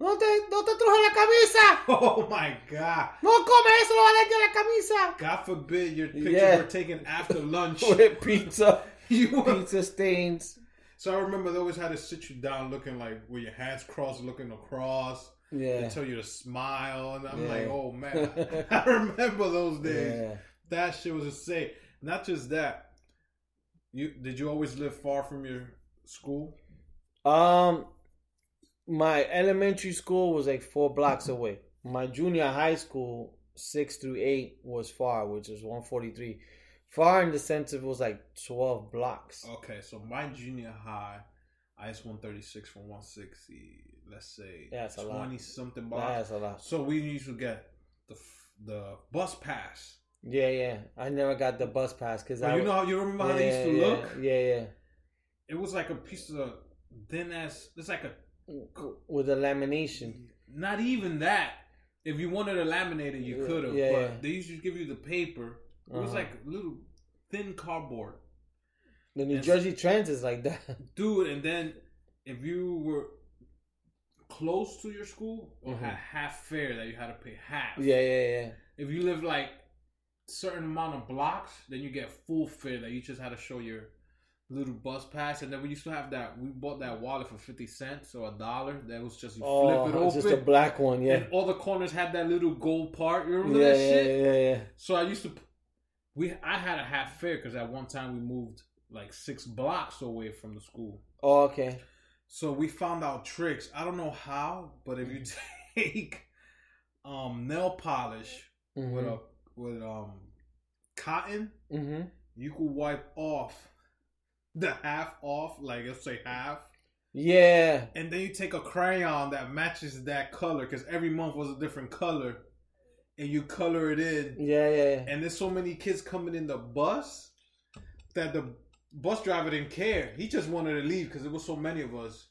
No te, no te truje la camisa. Oh my god! No come eso, lo va a la camisa. God forbid your pictures Yeah. were taken after lunch. With pizza, You were- pizza stains. So I remember they always had to sit you down, looking like with your hands crossed, looking across. They tell you to smile, and I'm Yeah. like, oh man, I remember those days. Yeah. That shit was insane. Not just that. You did you always live far from your school? Um, my elementary school was like four blocks away. My junior high school, six through eight, was far, which is one forty three. Far in the sense of it was like twelve blocks. Okay, so my junior high, I was 136 from 160. Let's say Yeah, that's a lot. 20 something blocks. That's a lot. So we used to get the the bus pass. Yeah, yeah. I never got the bus pass because I. you know how you remember how they used to yeah, look? Yeah, yeah. It was like a piece of thin ass. It's like a With a lamination. not even that. If you wanted to laminate it, you could have. yeah, but yeah. they used to give you the paper. It was Uh-huh. like little thin cardboard. The New Yes. Jersey Transit is like that. dude. And then if you were close to your school or Mhm. had half fare that you had to pay half. yeah, yeah, yeah. If you live like certain amount of blocks, then you get full fare that you just had to show your little bus pass. And then we used to have that. We bought that wallet for fifty cents or a dollar. That was just you Oh, flip it it's open. just a black one. Yeah. And all the corners had that little gold part. You remember Yeah, that yeah, shit? yeah, yeah. So I used to, we I had a half fare because at one time we moved like six blocks away from the school. Oh, okay. So we found out tricks. I don't know how, but if you Mm-hmm. take um nail polish with Mhm. a with um cotton, Mhm. you could wipe off the half off, like let's say half, Yeah. and then you take a crayon that matches that color because every month was a different color, and you color it in. Yeah, yeah, yeah. And there's so many kids coming in the bus that the bus driver didn't care. He just wanted to leave because there was so many of us.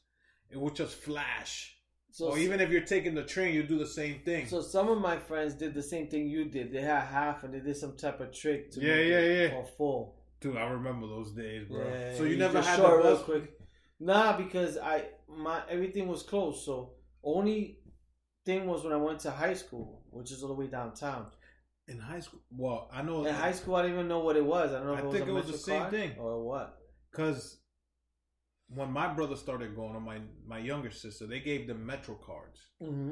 It would just flash. So or even if you're taking the train, you do the same thing. So some of my friends did the same thing you did. They had half and they did some type of trick to Yeah, make yeah, it yeah. for full. Dude, I remember those days, bro. Yeah, so you, never just had show the it real bus. quick. Nah, because I my everything was closed. So only thing was when I went to high school, which is all the way downtown. in high school. Well, I know In high school, I didn't even know what it was. I don't know. If I it was think a it was the same thing. or what. because when my brother started going, or my my younger sister, they gave them Metro cards, Mm-hmm.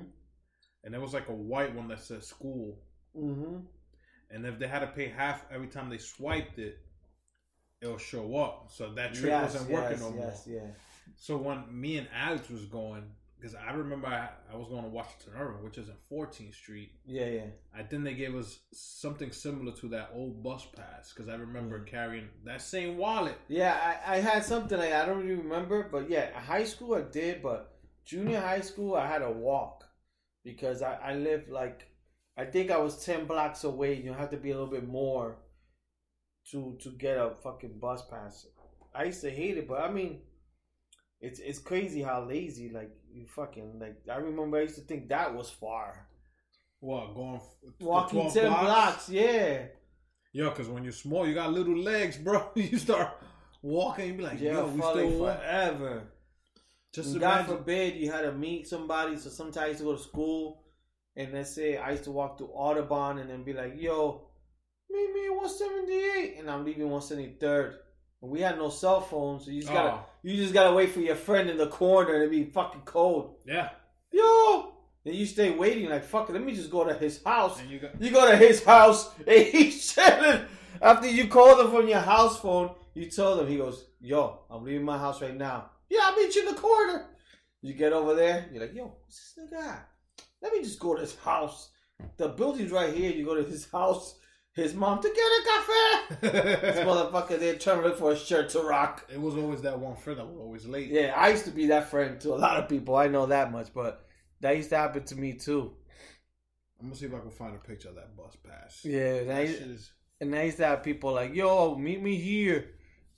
and there was like a white one that said school. Mm-hmm. And if they had to pay half every time they swiped it, it'll show up. So that trick yes, wasn't yes, working no yes, more. yeah. So when me and Alex was going, because I remember I, I was going to Washington Irving, which is in 14th Street. Yeah, yeah. I think they gave us something similar to that old bus pass because I remember Mm. carrying that same wallet. Yeah, I, I had something like I don't really remember, but yeah, high school I did, but junior high school I had to walk because I, I lived like I think I was ten blocks away. You have to be a little bit more to to get a fucking bus pass. I used to hate it, but I mean, it's it's crazy how lazy like you fucking like. I remember I used to think that was far. What going f- Walking ten blocks, yeah. Yo, because when you're small, you got little legs, bro. you start walking, you be like, Yeah, yo, we still walk. forever. Just God forbid you had to meet somebody. So sometimes I used to go to school, and let's say I used to walk to Audubon, and then be like, "Yo, meet me at 178," and I'm leaving 173rd. We had no cell phones, so you just gotta Oh, you just gotta wait for your friend in the corner, and it'd be fucking cold. yeah. Yo, and you stay waiting like, "Fuck it, let me just go to his house." And you got You go to his house, and he's chilling. After you call them from your house phone, you tell them he goes, Yo, I'm leaving my house right now. Yeah, I'll meet you in the corner. You get over there, you're like, Yo, what's this nigga? Let me just go to his house. The building's right here. You go to his house. His mom, to get a cafe. This motherfucker, they're trying to look for a shirt to rock. it was always that one friend that was always late. Yeah, I used to be that friend to a lot of people. I know that much, but that used to happen to me too. I'm gonna see if I can find a picture of that bus pass. Yeah, that shit is. And I used to have people like, yo, meet me here.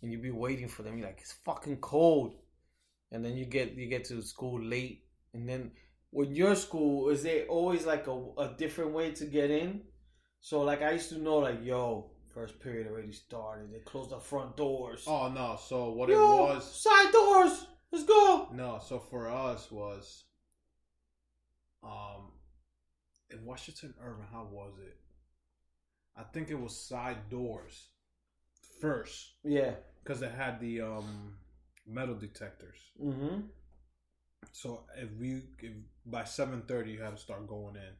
And you'd be waiting for them. You're like, it's fucking cold. And then you get you get to school late. And then when your school, is there always like a, a different way to get in? So like I used to know like, yo, first period already started. They closed the front doors. Oh no! So what yo, it was? side doors. Let's go. No, so for us was, um, in Washington Irving, how was it? I think it was side doors first Yeah. because it had the um metal detectors. Mm-hmm. So if we if by seven thirty you had to start going in.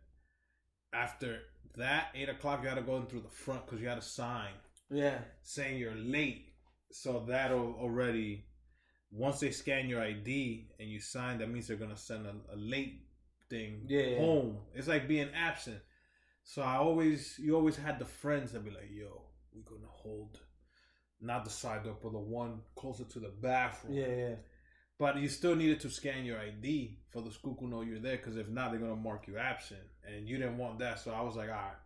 After that, eight o'clock you got to go in through the front because you had a sign Yeah. saying you're late. So that'll already once they scan your ID and you sign, that means they're gonna send a, a late thing Yeah, yeah. home. It's like being absent. So I always you always had the friends that be like, yo, we're gonna hold not the side door, but the one closer to the bathroom. Yeah, yeah. But you still needed to scan your ID for the school to know you're there, because if not, they're gonna mark you absent, and you didn't want that. So I was like, all right,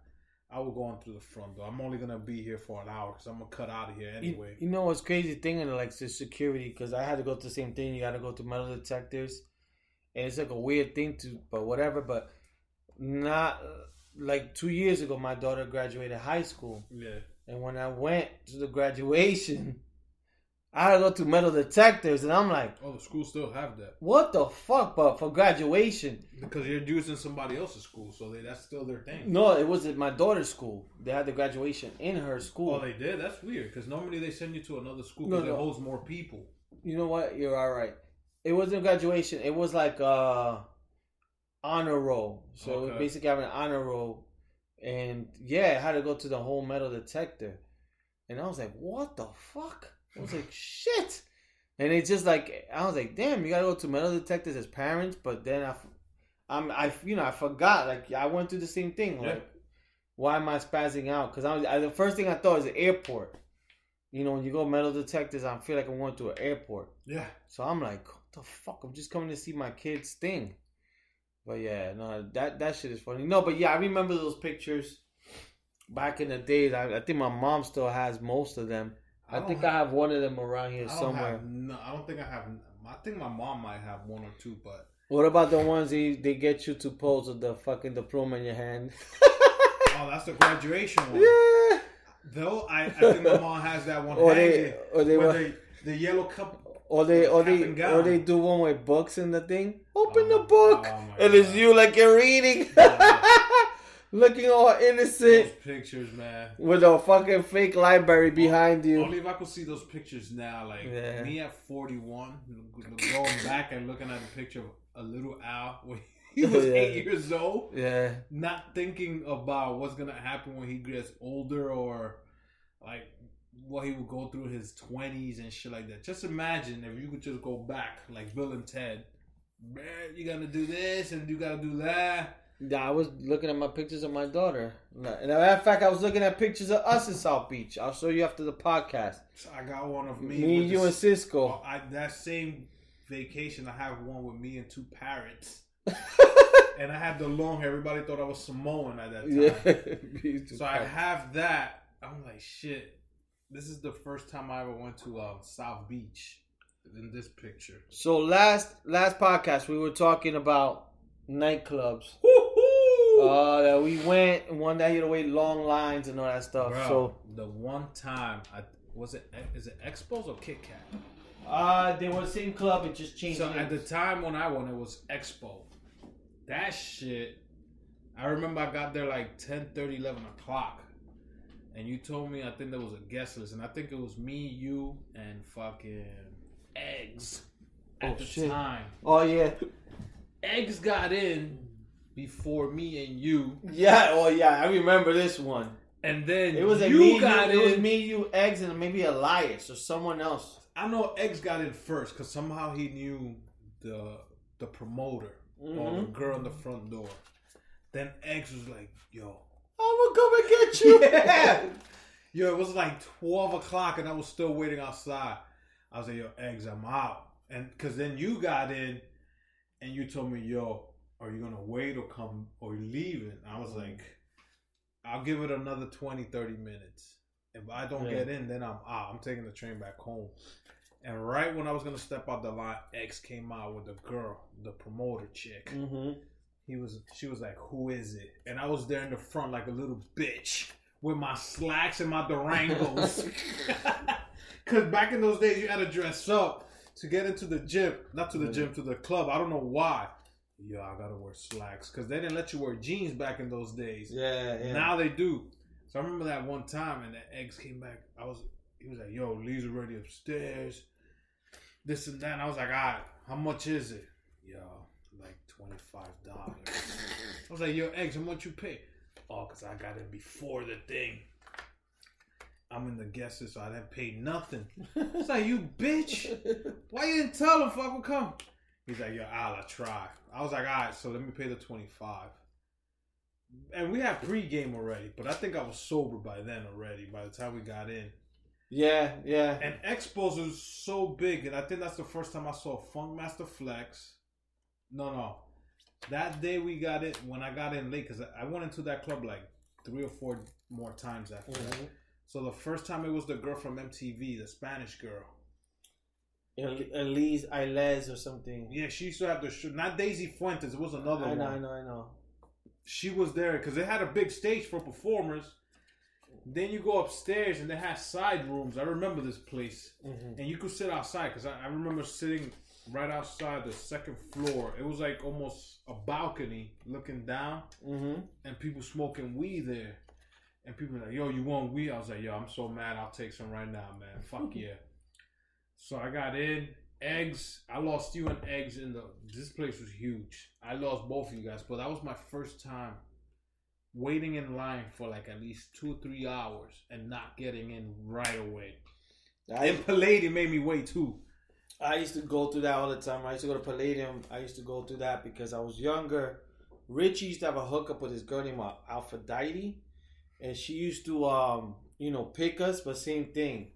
I will go on through the front door. I'm only gonna be here for an hour, because I'm gonna cut out of here anyway. You, know what's crazy thing in like the security because I had to go through the same thing. You got to go to metal detectors, and it's like a weird thing to, but whatever. But not like two years ago, my daughter graduated high school, yeah, and when I went to the graduation, I had to go to metal detectors, and I'm like, oh, the school still have that what the fuck? But for graduation, because you're using somebody else's school, so they, that's still their thing. no, it was at my daughter's school. They had the graduation in her school. Oh, they did. That's weird, because normally they send you to another school because no. it holds more people. You know what? You're all right. It wasn't graduation. It was like uh honor roll. So it was Okay. basically having an honor roll, and yeah, I had to go to the whole metal detector, and I was like, "What the fuck?" I was like, "Shit!" And it's just like I was like, "Damn, you gotta go to metal detectors as parents." But then I, I'm I you know I forgot like I went through the same thing Yeah. like. Why am I spazzing out? Because I was I, the first thing I thought was the airport. You know, when you go metal detectors, I feel like I'm going to an airport. Yeah, So I'm like, what the fuck? I'm just coming to see my kids thing. But yeah, no, that that shit is funny. No, but yeah, I remember those pictures back in the days. I, I think my mom still has most of them. I, don't think have- I have one of them around here I somewhere. No, I don't think I have. I think my mom might have one or two, but What about the ones they, they get you to pose with the fucking diploma in your hand? oh, that's the graduation one. yeah. Though I, I think my mom has that one Or they or they were, the, the yellow cup. or they or they or they do one with books in the thing. Open Oh, the book, oh and it's you like you're reading, looking all innocent. Those pictures, man. with a fucking fake library behind you. Only if I could see those pictures now, like Yeah. me at 41, going back and looking at the picture of a little Al when he was Yeah. eight years old, Yeah, not thinking about what's gonna happen when he gets older or like what he would go through his twenties and shit like that. Just imagine if you could just go back like Bill and Ted. Man, you gotta do this and you gotta do that. Yeah, I was looking at my pictures of my daughter. And as a matter of fact, I was looking at pictures of us in South Beach. I'll show you after the podcast. So I got one of me. Me, you, the- and Cisco. Oh, I, that same vacation, I have one with me and two parrots. and I had the long hair. Everybody thought I was Samoan at that time. yeah. So I have that. I'm like, shit. This is the first time I ever went to uh, South Beach. In this picture. So last last podcast we were talking about nightclubs. Woo-hoo! Uh, that we went and one that you had to wait long lines and all that stuff. Bro, So the one time I was it is it Expos or Kit Kat? uh, they were the same club. It just changed. So at the time when I went, it was Expo. That shit, I remember I got there like 10, 30, 11 o'clock. And you told me, I think there was a guest list. And I think it was me, you, and fucking Eggs at Oh, the shit. time. oh yeah, Eggs got in before me and you. yeah. Oh yeah, I remember this one. And then It was you me, got you, in. It was me, you, eggs, and maybe Elias or someone else. I know Eggs got in first because somehow he knew the the promoter or the Mhm. girl in the front door. Then Eggs was like, yo, I'm gonna come and get you. Yeah. Yo, it was like 12 o'clock and I was still waiting outside. I was like, yo, eggs, I'm out. And because then you got in and you told me, yo, are you going to wait or come or you leaving? I was like, I'll give it another 20, 30 minutes. If I don't Yeah. get in, then I'm out. I'm taking the train back home. And right when I was going to step out the line, X came out with the girl, the promoter chick hmm he was she was like who is it and i was there in the front like a little bitch with my slacks and my durangos because back in those days you had to dress up to get into the gym not to the gym to the club i don't know why yo i gotta wear slacks because they didn't let you wear jeans back in those days Yeah, yeah. now they do so i remember that one time and the eggs came back i was he was like yo lee's already upstairs this and that and i was like all right how much is it yo like $25 I was like, yo, eggs, how much you pay? Oh, because I got it before the thing. I'm in the guest list, so I didn't pay nothing. It's like, you bitch. Why you didn't tell him fuck come? He's like, yo, I'll try. I was like, all right, so let me pay the 25 And we had pregame already, but I think I was sober by then already, by the time we got in. yeah, yeah. And Expos was so big, and I think that's the first time I saw Funkmaster Flex. No, no. That day we got it, when I got in late, because I went into that club like three or four more times after that. Mhm. So the first time it was the girl from MTV, the Spanish girl. El- Elise Iles or something. Yeah, she used to have the sh- not Daisy Fuentes. It was another I one. know, I know, I know. She was there because they had a big stage for performers. Then you go upstairs and they had side rooms. I remember this place. Mhm. and you could sit outside because I, I remember sitting right outside the second floor. It was like almost a balcony looking down, Mm-hmm. and people smoking weed there. And people were like, "Yo, you want weed?" I was like, "Yo, I'm so mad. I'll take some right now, man. Fuck yeah." So I got in eggs. I lost you and eggs in the. This place was huge. I lost both of you guys, but that was my first time waiting in line for like at least two, three hours and not getting in right away. I, And Palladium made me wait too. I used to go through that all the time. I used to go to Palladium. I used to go through that because I was younger. Richie used to have a hookup with this girl named uh, Aphrodite, and she used to, um, you know, pick us. But same thing,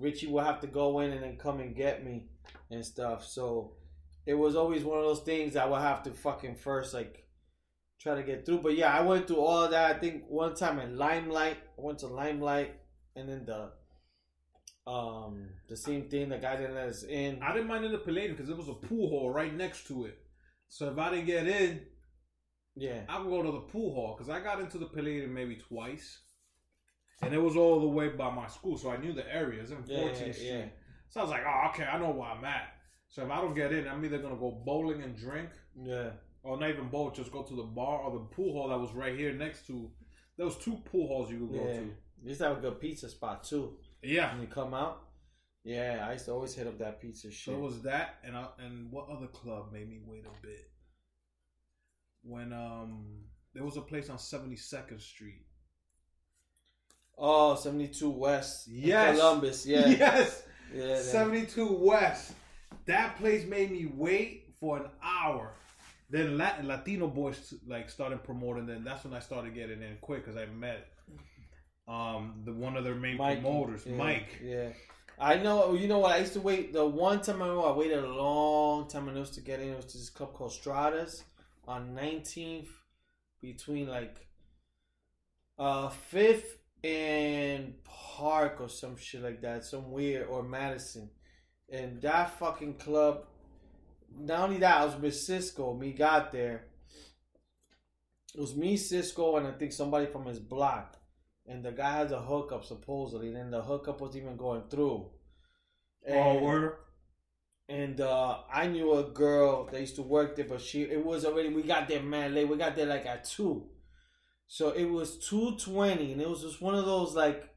Richie would have to go in and then come and get me and stuff. So it was always one of those things I would have to fucking first like try to get through. But yeah, I went through all of that. I think one time in Limelight, I went to Limelight, and then the um the same thing. The guy didn't let us in. I didn't mind in the Palladium because there was a pool hall right next to it. So if I didn't get in, Yeah. I would go to the pool hall because I got into the Palladium maybe twice, and it was all the way by my school, so I knew the areas in 14th Yeah, yeah, Street. yeah. So I was like, oh, okay, I know where I'm at. So if I don't get in, I'm either gonna go bowling and drink, Yeah. or not even bowl, just go to the bar or the pool hall that was right here next to. There was two pool halls you could go Yeah. to. To have a good pizza spot too. Yeah. When you come out. Yeah, I used to always hit up that pizza shit. So it was that, and I, and what other club made me wait a bit? When um there was a place on Seventy Second Street. Oh, 72 West. Yes. Columbus, yeah. Yes. Yeah, yeah. 72 West. That place made me wait for an hour. Then Latin, Latino boys like started promoting. Then that's when I started getting in quick because I met um the one of their main Mike, promoters, yeah, Mike. Yeah. I know, you know what? I used to wait. The one time I remember, I waited a long time and it was to get in. It was to this club called Stratas on 19th between like uh 5th and Park or some shit like that. Some weird, or Madison. And that fucking club, not only that, I was with Cisco. Me got there. It was me, Cisco, and I think somebody from his block and the guy has a hookup supposedly. And then the hookup was even going through. Oh, And, word. and uh, I knew a girl that used to work there, but she it was already we got there man late. We got there like at two, so it was two twenty, and it was just one of those like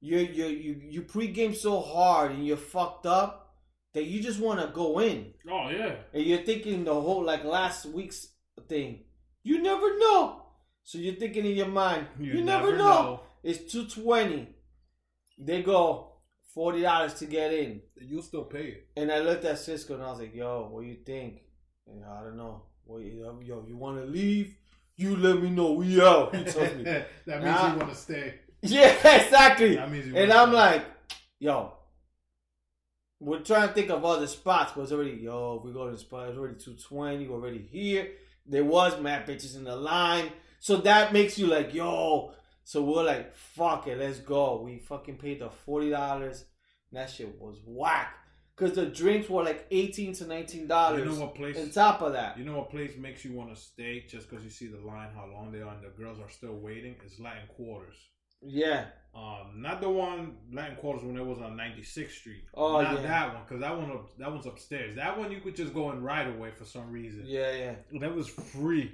you you you you pregame so hard and you're fucked up that you just want to go in, Oh yeah. and you're thinking the whole like last week's thing. You never know, so you're thinking in your mind. You, never, know. It's two twenty. They go forty dollars to get in. You'll still pay it. And I looked at Cisco and I was like, "Yo, what do you think?" And I don't know. What yo, you want to leave? You let me know. We out. He told me. that means you want to stay. yeah, exactly. That means you And I'm stay. like, "Yo, we're trying to think of other spots, but it's already yo. We go to the spot. It's already two twenty. We're already here. There was mad bitches in the line, so that makes you like, yo. So we're like, fuck it, let's go. We fucking paid the forty dollars. That shit was whack. Cause the drinks were like eighteen to nineteen dollars. You know what place? On top of that, You know what place makes you want to stay just because you see the line, how long they are, and the girls are still waiting? It's Latin Quarters. yeah, Um, not the one Latin Quarters when it was on 96th Street. Oh, not yeah. that one because that one up- that one's upstairs. That one you could just go in right away for some reason. yeah, yeah. That was free.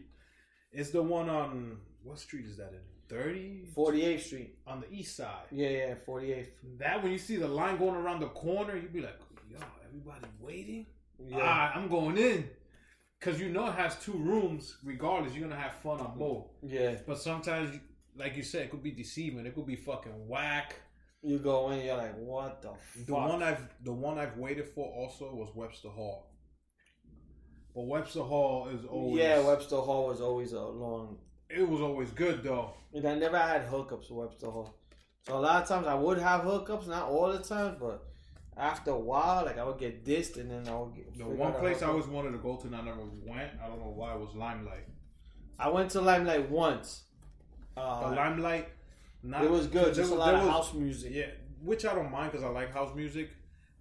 It's the one on what street is that in? 30 Forty eighth Street. on the east side. Yeah, yeah, forty eighth. That when you see the line going around the corner, you'd be like, "Yo, everybody waiting." Yeah, Ah, I'm going in. Cause you know it has two rooms. Regardless, you're gonna have fun on both. yeah. But sometimes, like you said, it could be deceiving. It could be fucking whack. You go in, you're like, what the fuck? The one I've the one I've waited for also was Webster Hall. But Webster Hall is always yeah, Webster Hall was always a long. It was always good though. And I never had hookups with Webster Hall. So a lot of times I would have hookups, not all the time, but after a while, like I would get dissed, and then I would get. The one place I always wanted to go to and I never went. I don't know why. It Was Limelight. I went to Limelight once. Uh, The Limelight. Not, it was good. Just a lot of was- house music. Yeah, which I don't mind because I like house music.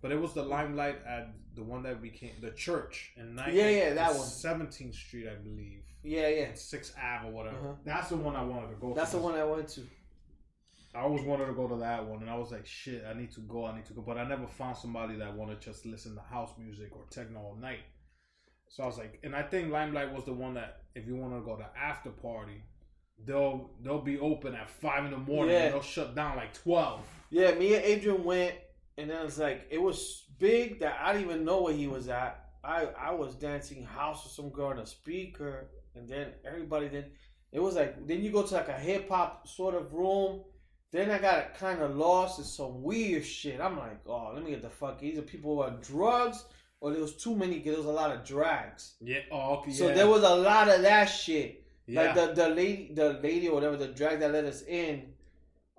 But it was the Limelight at the one that became the church in night. Yeah, yeah, that one. Seventeenth Street, I believe. Yeah, yeah. Sixth Ave or whatever. Uh-huh. That's the one I wanted to go. That's to. the one I went to. I always wanted to go to that one, and I was like, "Shit, I need to go. I need to go." But I never found somebody that wanted to just listen to house music or techno all night. So I was like, and I think Limelight was the one that if you want to go to after party, they'll they'll be open at five in the morning. Yeah. and they'll shut down like twelve. Yeah, me and Adrian went, and then it's like it was big that I didn't even know where he was at. I I was dancing house with some girl on a speaker, and then everybody then it was like then you go to like a hip hop sort of room. Then I got kind of lost in some weird shit. I'm like, oh, let me get the fuck. Either people were on drugs or there was too many. There was a lot of drags. Yeah. Oh, okay. So yeah. there was a lot of that shit. yeah. Like the the lady, the lady or whatever, the drag that let us in.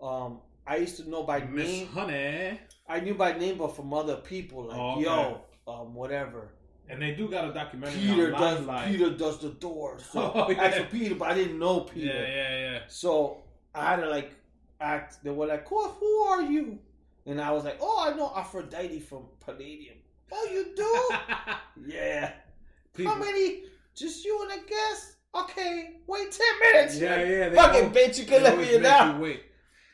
Um, I used to know by Miss name. Honey. I knew by name, but from other people, like Oh, okay. yo, um, whatever. And they do got a documentary Peter on does Limelight. Peter does the door. So Oh, yeah. I Peter, but I didn't know Peter. Yeah, yeah, yeah. So I had to like act. They were like, "Who, who are you?" And I was like, "Oh, I know Aphrodite from Palladium." Oh, you do? yeah. People- How many? Just you and a guest? Okay, wait ten minutes. Yeah, yeah. Fucking bitch, you can let me in now. Wait.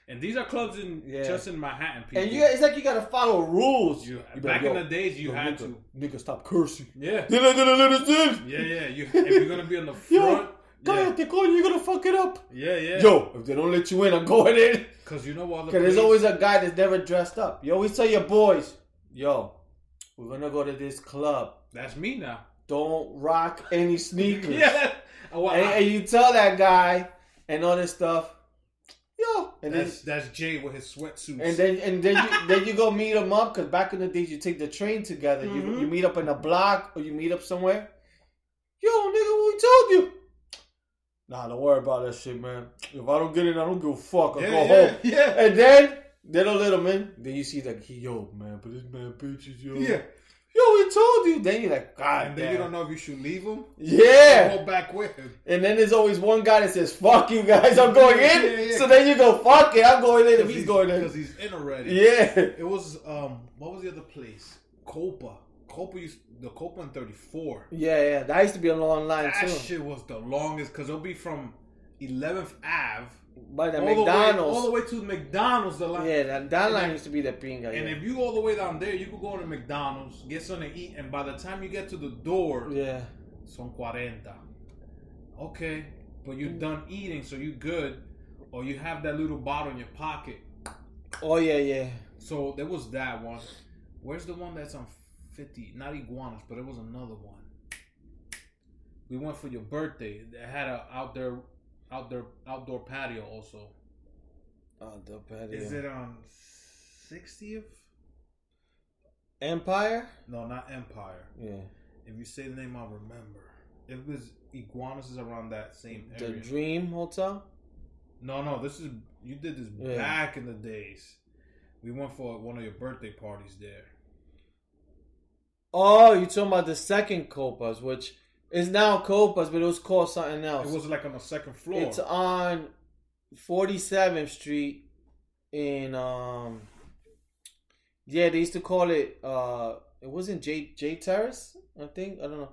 And these are clubs in Yeah. just in Manhattan. People. And you, it's like you gotta follow rules. You- back in the days, you yo, had nigga, to. Nigga, stop cursing. Yeah, They're not gonna let us in. yeah, yeah. You if you're gonna be on the Yo, front, yeah, Cállate, coño, you're gonna fuck it up. yeah, yeah. Yo, if they don't let you in, I'm going in. because you know what? Because there's always a guy that's never dressed up. You always tell your boys, yo, we're gonna go to this club. that's me now. Don't rock any sneakers. Yeah. Oh, well, And, I- and you tell that guy and all this stuff. yo, and then That's that's Jay with his sweatsuits. and then and then you, then you go meet him up because back in the days you take the train together. You Mhm. you meet up in a block or you meet up somewhere. Yo, nigga, what we told you? Nah, don't worry about that shit, man. If I don't get it, I don't give a fuck. I yeah, go yeah, home. yeah. And then they don't let him in. Then you see like, yo, man, but this man bitches, yo. Yeah. Yo, we told you. Then you're like, God And then damn. you don't know if you should leave him. Yeah. Go back with him. And then there's always one guy that says, fuck you guys, I'm going in. Yeah, yeah. So then you go, fuck it, I'm going in if he's going in. Because he's in already. Yeah. It was um what was the other place? Copa. Copa used the Copa in thirty four. Yeah, yeah. That used to be a long line That too. shit was the longest because it'll be from eleventh Ave By the all the way McDonald's. all the way to McDonald's the line. yeah, that, that And line then- used to be the pinga. And yeah. if you go all the way down there, you could go to McDonald's, get something to eat, and by the time you get to the door, yeah. son cuarenta. Okay, but you're done eating, so you good, or you have that little bottle in your pocket. Oh, yeah, yeah. So there was that one. Where's the one that's on 50? Not iguanas, but it was another one. We went for your birthday. They had a out there, out there, outdoor patio also. The patio. Is it on 60th? Empire? No, not Empire. Yeah. If you say the name, I'll remember. It was iguanas is around that same area. The. Dream Hotel? No, no, this is you did this Yeah. back in the days. We went for one of your birthday parties there. Oh, you're talking about the second Copas, which is now Copas, but it was called something else. It was like on the second floor. It's on 47th Street in um yeah, they used to call it uh it wasn't J J Terrace, I think. I don't know.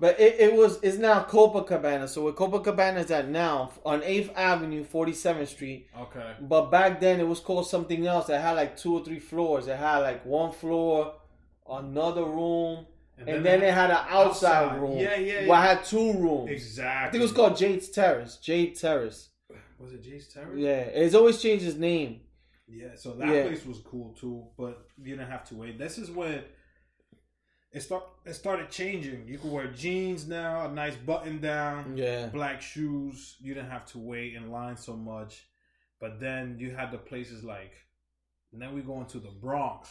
But it, it was it's now Copacabana. So where Copacabana is at now on 8th Avenue, 47th Street. okay. But back then it was called something else. It had like two or three floors. It had like one floor, another room, and, then, it had an outside, outside. room. Yeah, yeah, Where I had two rooms. exactly. I think it was called Jade's Terrace. Jade Terrace. Was it Jay's Terrace? Yeah, it's always changed its name. Yeah. So that Yeah. place was cool too, but you didn't have to wait. This is when it start. It started changing. You could wear jeans now, a nice button down, Yeah. black shoes. You didn't have to wait in line so much. But then you had the places like, and then we go into the Bronx,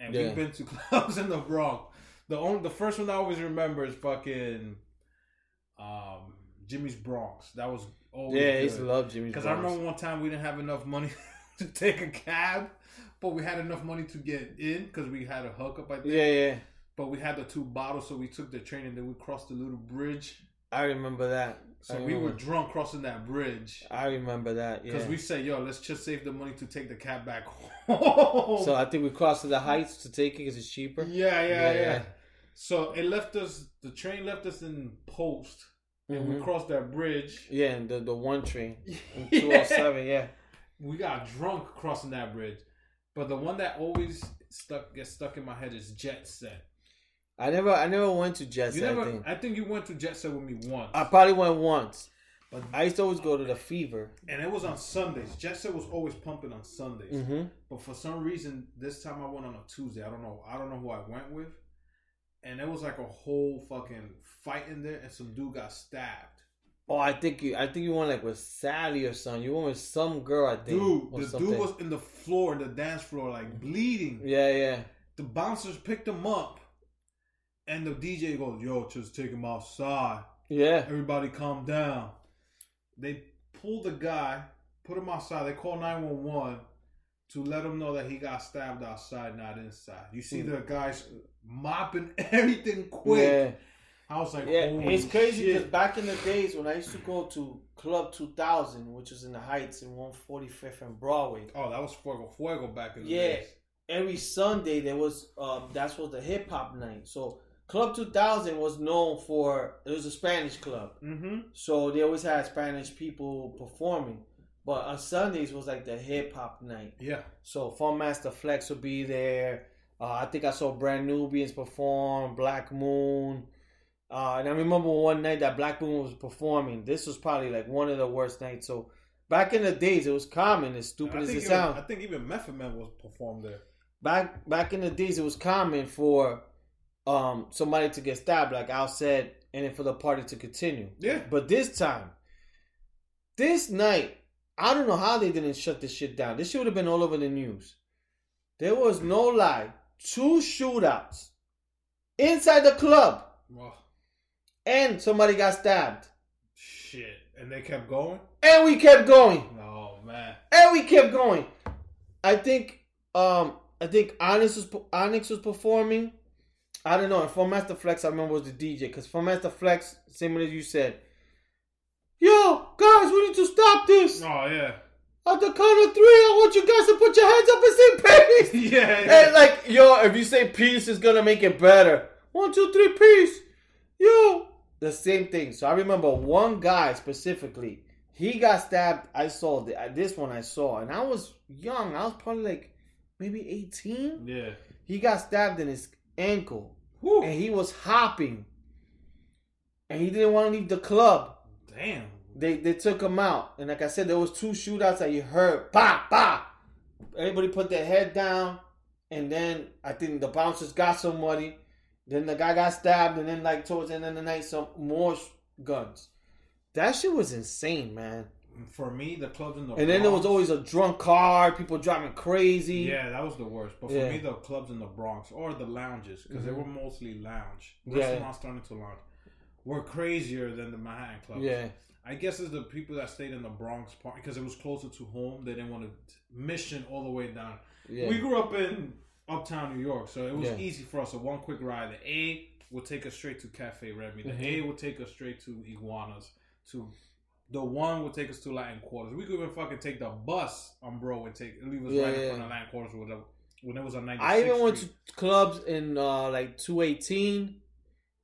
and Yeah. we've been to clubs in the Bronx. The only, the first one I always remember is fucking, um, Jimmy's Bronx. That was always Yeah, I used to love Jimmy's Because I remember one time we didn't have enough money to take a cab, but we had enough money to get in because we had a hookup, I think. Yeah, yeah. But we had the two bottles, so we took the train and then we crossed the little bridge. I remember that. So I we were drunk crossing that bridge. I remember that. Yeah. Because we said, yo, let's just save the money to take the cab back home. so I think we crossed to the heights to take it because it's cheaper. yeah, yeah, Yeah, yeah, yeah. So it left us, the train left us in Post, and we Mhm. crossed that bridge. Yeah, and the the one train, Yeah. 207. Yeah. we got drunk crossing that bridge. But the one that always stuck gets stuck in my head is Jet Set. I never I never went to Jet Set. never, I think I think you went to Jet Set with me once, I probably went once. but I used to always go to the Fever. and it was on Sundays. Jet Set was always pumping on Sundays, Mm-hmm. but for some reason this time I went on a Tuesday. I don't know. I don't know who I went with, and it was like a whole fucking fight in there, and some dude got stabbed. Oh, I think you I think you went like with Sally or something. You went with some girl. I think. Dude, the something. dude was in the floor, in the dance floor, like bleeding. Yeah, yeah. The bouncers picked him up, and the DJ goes, "Yo, just take him outside." Yeah. Everybody calm down. They pull the guy, put him outside. They call 911 to let him know that he got stabbed outside, not inside. You see the guys mopping everything quick. Yeah. I was like, Yeah, it's crazy because back in the days when I used to go to Club 2000, which was in the Heights in 145th and Broadway, Oh, that was Fuego Fuego back in the Yeah. days. every Sunday there was um that's what the hip hop night. So Club 2000 was known for it was a Spanish club, Mm-hmm. so they always had Spanish people performing. But on Sundays was like the hip hop night. Yeah. So Funkmaster Flex would be there. Uh, I think I saw Brand Nubians perform, Black Moon. Uh, and I remember one night that Black Moon was performing. This was probably like one of the worst nights. So back in the days, it was common, as stupid as it sounds, I think even Method Man was performed there. Back back in the days, it was common for um somebody to get stabbed, like Al said, and then for the party to continue. Yeah. But this time, this night, I don't know how they didn't shut this shit down. This shit would have been all over the news. There was no lie. Two shootouts inside the club, Well, and somebody got stabbed. shit. And they kept going? And we kept going. Oh, man. And we kept going. I think um I think Onyx was Onyx was performing. I don't know. And Funkmaster Flex, I remember was the DJ because Funkmaster Flex, same as you said. Yo, guys, we need to stop this. Oh, yeah. At the count of three, I want you guys to put your hands up and say peace. yeah, yeah. And like, yo, if you say peace, it's gonna make it better. One, two, three, peace. Yo, the same thing. So I remember one guy specifically. He got stabbed. I saw the, uh, this one. I saw, and I was young. I was probably like maybe eighteen. Yeah. He got stabbed in his ankle, And he was hopping, and he didn't want to leave the club. Damn. They they took him out, and like I said, there was two shootouts that you heard, bah bah. Everybody put their head down, and then I think the bouncers got somebody. Then the guy got stabbed, and then like towards the end of the night, some more sh- guns. That shit was insane, man. For me, the clubs in the And then there was always a drunk car, people driving crazy. Yeah, that was the worst. But for Yeah. me, the clubs in the Bronx or the lounges, because they Mhm. were mostly lounge. Yeah. Restaurants turned into lounge. Were crazier than the Manhattan clubs. yeah, I guess it's the people that stayed in the Bronx part because it was closer to home. They didn't want to mission all the way down. yeah. We grew up in uptown New York, so it was Yeah. easy for us. A one quick ride. The A would take us straight to Cafe Remy. The Mhm. A would take us straight to Iguanas. To the one would take us to Latin Quarters. We could even fucking take the bus on Bro and take leave us Yeah, right in yeah. front of Latin Quarters with the, when it was on 96th I even went to clubs in uh like 218.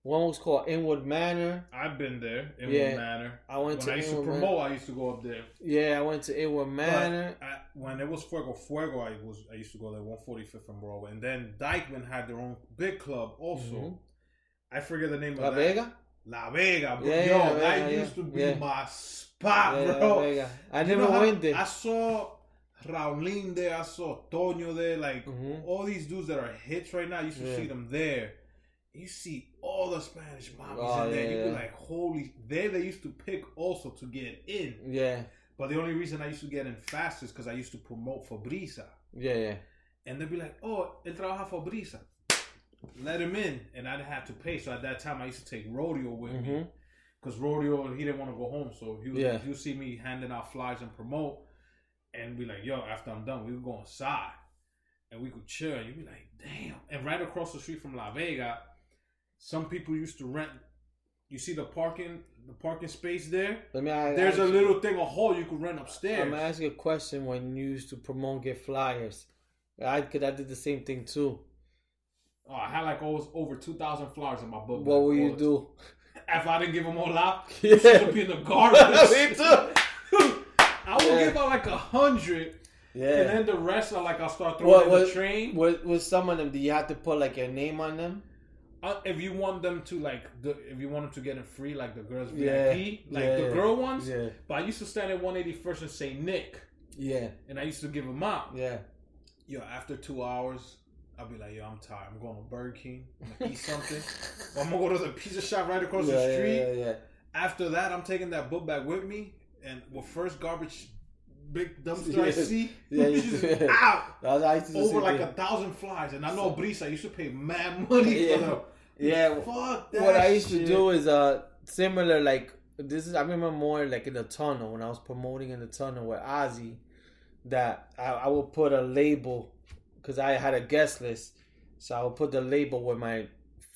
One was called Inwood Manor. I've been there in Yeah. one manner. I went When to I used to promote, Manor. I used to go up there. Yeah, I went to Inwood Manor. I, when it was Fuego Fuego, I was I used to go there 145th and Broadway, and then Dyckman had their own big club also. Mhm. I forget the name La of that. Vega. La Vega, bro. Yeah, Yo, La that Vega, used to be Yeah. my spot, Yeah, bro. Vega. I You never went there. I saw Raulín there. I saw Toño there. Like Mhm. all these dudes that are hits right now. you used to Yeah. see them there. You see all the Spanish mommies Oh, in there. yeah, You be yeah. like, holy. There they used to pick also to get in. Yeah, But the only reason I used to get in fast is because I used to promote for Brisa. yeah, yeah. And they'd be like, oh, él trabaja for Brisa. Let him in. And I didn't have to pay. So at that time, I used to take Rodeo with me. Mhm. Because Rodeo, he didn't want to go home. So he would, Yeah. he would see me handing out flyers and promote. And be like, yo, after I'm done, we would go inside. And we could chill. And you'd be like, damn. And right across the street from La Vega, some people used to rent. You see the parking, the parking space there. Let me. I, There's I, a little thing, a hole you could rent upstairs. I'm upstairs. gonna ask you a question. When you used to promote, get flyers, I could. I did the same thing too. Oh, I had like always over two thousand flowers in my book. What will you do? if I didn't give them all out? Yeah. Yeah, be in the garbage. Me too. I will Yeah. give out like a hundred, and then the rest are like I'll start throwing What in was the train. with, with some of them? Do you have to put like your name on them? Uh, if you want them to like, the, if you want them to get it free, like the girls Yeah. VIP, like Yeah, the yeah. girl ones. Yeah. But I used to stand at 181st and St. Nick, Yeah. and I used to give them out. Yeah. Yo, after two hours, I'll be like, yo, I'm tired. I'm going to Burger King. I'm gonna eat something. or I'm gonna go to the pizza shop right across yeah, the street. Yeah, yeah. After that, I'm taking that book back with me, and with first garbage, big dumpster I see, Yeah, just out That was- I used to do the over like thing. a thousand flies. And I know Brisa used to pay mad money for them. Yeah. Fuck that. what I used to do is uh similar like this is I remember more like in the tunnel when I was promoting in the tunnel with Ozzy that I, I would put a label because I had a guest list so I would put the label with my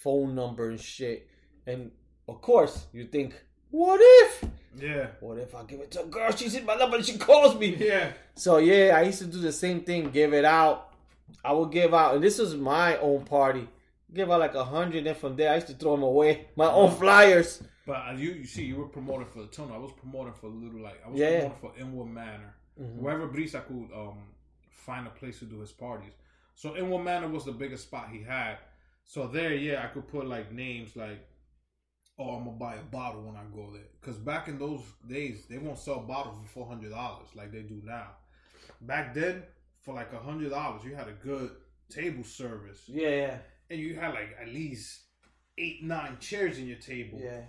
phone number and shit and of course you think what if Yeah, what if I give it to a girl she's in my number and she calls me yeah, so yeah, I used to do the same thing. Give it out. I would give out, and this was my own party. Give out like a hundred, and from there I used to throw them away. My own flyers. but uh, you, you see, you were promoting for the tunnel. I was promoting for a little like I was Yeah. promoting for Inwood Manor. Mhm. Wherever Brisa could um find a place to do his parties. So in Inwood Manor was the biggest spot he had. So there, yeah, I could put like names like, oh, I'm gonna buy a bottle when I go there. Because back in those days, they won't sell bottles for four hundred dollars like they do now. Back then, for like a hundred dollars, you had a good table service, Yeah, yeah, and you had like at least eight, nine chairs in your table. yeah.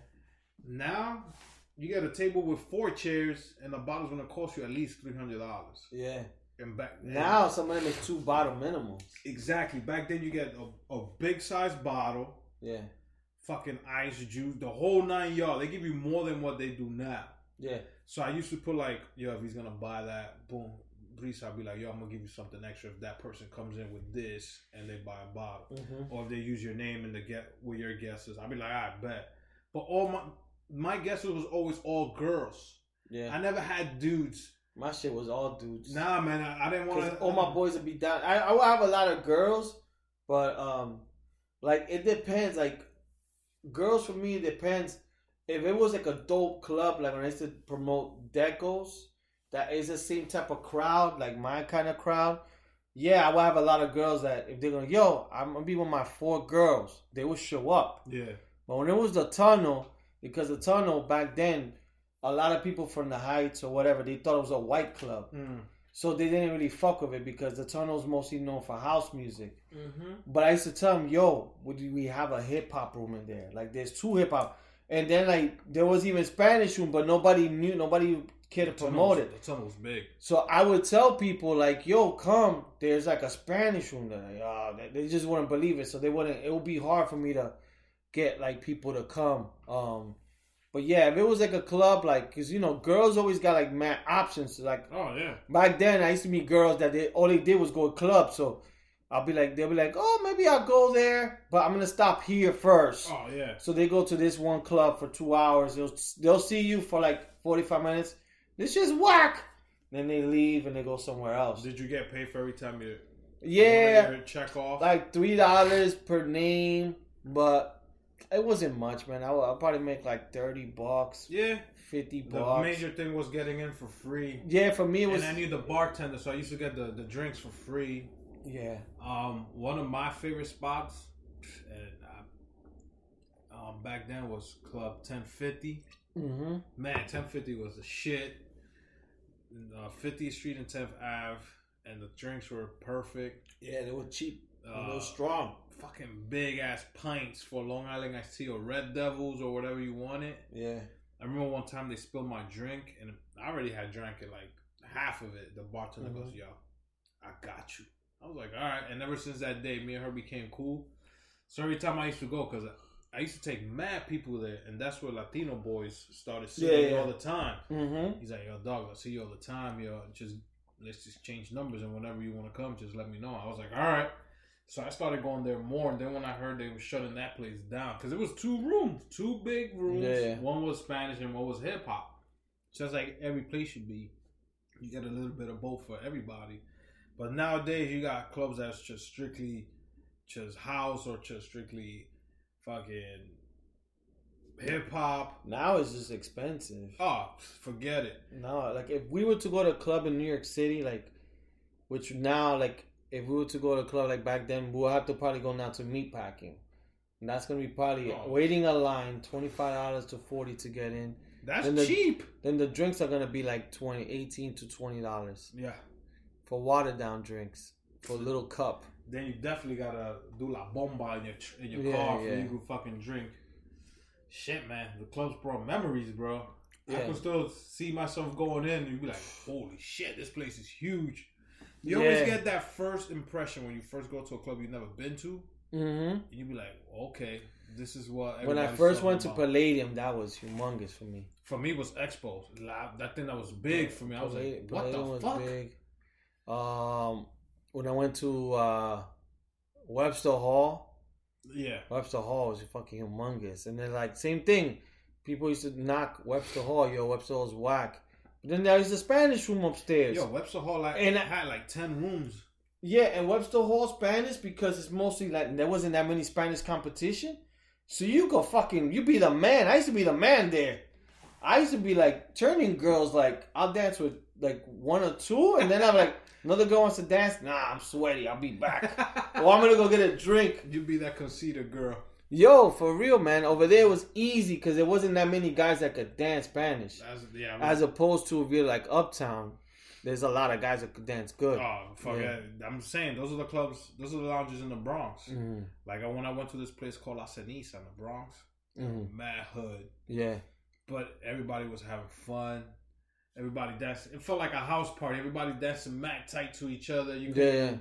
Now, you get a table with four chairs, and the bottle's gonna cost you at least three hundred dollars. Yeah. And back Now somebody makes two bottle minimums. exactly back then you get a, a big size bottle, Yeah. fucking ice juice, the whole nine yards. They give you more than what they do now. Yeah. So I used to put like, yo, if he's gonna buy that, boom, Brees, I'll be like, yo, I'm gonna give you something extra if that person comes in with this and they buy a bottle, Mm-hmm. or if they use your name and the get with your guesses, I'll be like, I bet. But all my my guesses was always all girls. Yeah. I never had dudes. My shit was all dudes. Nah, man, I, I didn't want to. all my boys would be down. I I would have a lot of girls, but um, like it depends. Like girls for me, it depends. If it was like a dope club, like when I used to promote decos, that is the same type of crowd, like my kind of crowd. Yeah, I would have a lot of girls that if they're gonna, yo, I'm gonna be with my four girls, they would show up. Yeah, But when it was the tunnel, because the tunnel back then, a lot of people from the heights or whatever, they thought it was a white club. mm. So they didn't really fuck with it because the tunnel's mostly known for house music. mm-hmm. But I used to tell them, yo, would we have a hip hop room in there? Like there's two hip hop. And then like there was even Spanish room, but nobody knew, nobody cared to promote it. The tunnel was big. So I would tell people like, "Yo, come." There's like a Spanish room there. Like, oh, they- they just wouldn't believe it. So they wouldn't. It would be hard for me to get like people to come. Um, but yeah, if it was like a club, like, cause you know, girls always got like mad options. Like Oh yeah. back then, I used to meet girls that they all they did was go to clubs. So I'll be like, they'll be like, "Oh, maybe I'll go there, but I'm gonna stop here first. Oh yeah. So they go to this one club for two hours. They'll they'll see you for like forty five minutes. This just whack. Then they leave and they go somewhere else. Did you get paid for every time you? Yeah, you check off. like three dollars per name, but it wasn't much, man. I will probably make like thirty bucks, yeah. fifty The bucks. major thing was getting in for free. yeah, for me it was. and I knew the bartender, so I used to get the, the drinks for free. yeah, Um, one of my favorite spots, and I, um, back then was Club 1050. mm-hmm. Man, 1050 was the shit. Uh, Street and 10th Ave, and the drinks were perfect. yeah, they were cheap, Uh, were strong. Fucking big ass pints for Long Island iced tea or Red Devils or whatever you wanted. Yeah, I remember one time they spilled my drink, and I already had drank it like half of it. The bartender Mhm. goes, "Yo, I got you." I was like, "All right." And ever since that day, me and her became cool. So every time I used to go, because I used to take mad people there, and that's where Latino boys started seeing Yeah, me yeah. all the time. mm-hmm. He's like, "Yo, dog, I see you all the time. Yo, just let's just change numbers, and whenever you want to come, just let me know." I was like, "All right." So I started going there more, and then when I heard they were shutting that place down, because it was two rooms, two big rooms. Yeah. One was Spanish and one was hip hop. Just like every place should be, you get a little bit of both for everybody. But nowadays, you got clubs that's just strictly just house or just strictly fucking hip hop. Now it's just expensive. Oh, forget it. No, like if we were to go to a club in New York City, like, which now, like, if we were to go to a club like back then, we'll have to probably go now to meat packing. And that's gonna be probably Oh. waiting a line, twenty five dollars to forty to get in. That's And the- cheap. Then the drinks are gonna be like 20 18 to twenty dollars Yeah. for watered down drinks for a little cup. Then you definitely gotta do la bomba in your in your Yeah, car yeah. for you to fucking drink. Shit, man, the clubs brought memories, bro. I can still see myself going in and be like, "Holy shit, this place is huge." You always get that first impression when you first go to a club you've never been to, Mm-hmm. and you be like, "Okay, this is what." When I first went to. Palladium, that was humongous for me. for me, it was Expo. That thing that was big for me. I was Palladium- like, "What Palladium the was fuck?" big. Um, when I went to uh, Webster Hall, Yeah, Webster Hall was fucking humongous. And then like same thing. People used to knock Webster Hall, yo, Webster Hall's whack. Then there's the Spanish room upstairs. yo, Webster Hall like And I- had like ten rooms. Yeah, and Webster Hall Spanish because it's mostly like there wasn't that many Spanish competition. So you go fucking you be the man. I used to be the man there. I used to be like turning girls like I'll dance with like one or two and then I'm like another girl wants to dance. Nah, I'm sweaty. I'll be back. or I'm gonna go get a drink. You be that conceited girl. Yo, for real, man. Over there was easy because there wasn't that many guys that could dance Spanish. That's, yeah. As opposed to if you're like uptown, there's a lot of guys that could dance good. oh fuck Yeah. it. I'm saying those are the clubs. Those are the lounges in the Bronx. Mhm, Like when I went to this place called La Ceniza in the Bronx, mhm. mad hood. Yeah. but everybody was having fun. Everybody dancing. It felt like a house party. Everybody dancing mac tight to each other. You Yeah, yeah.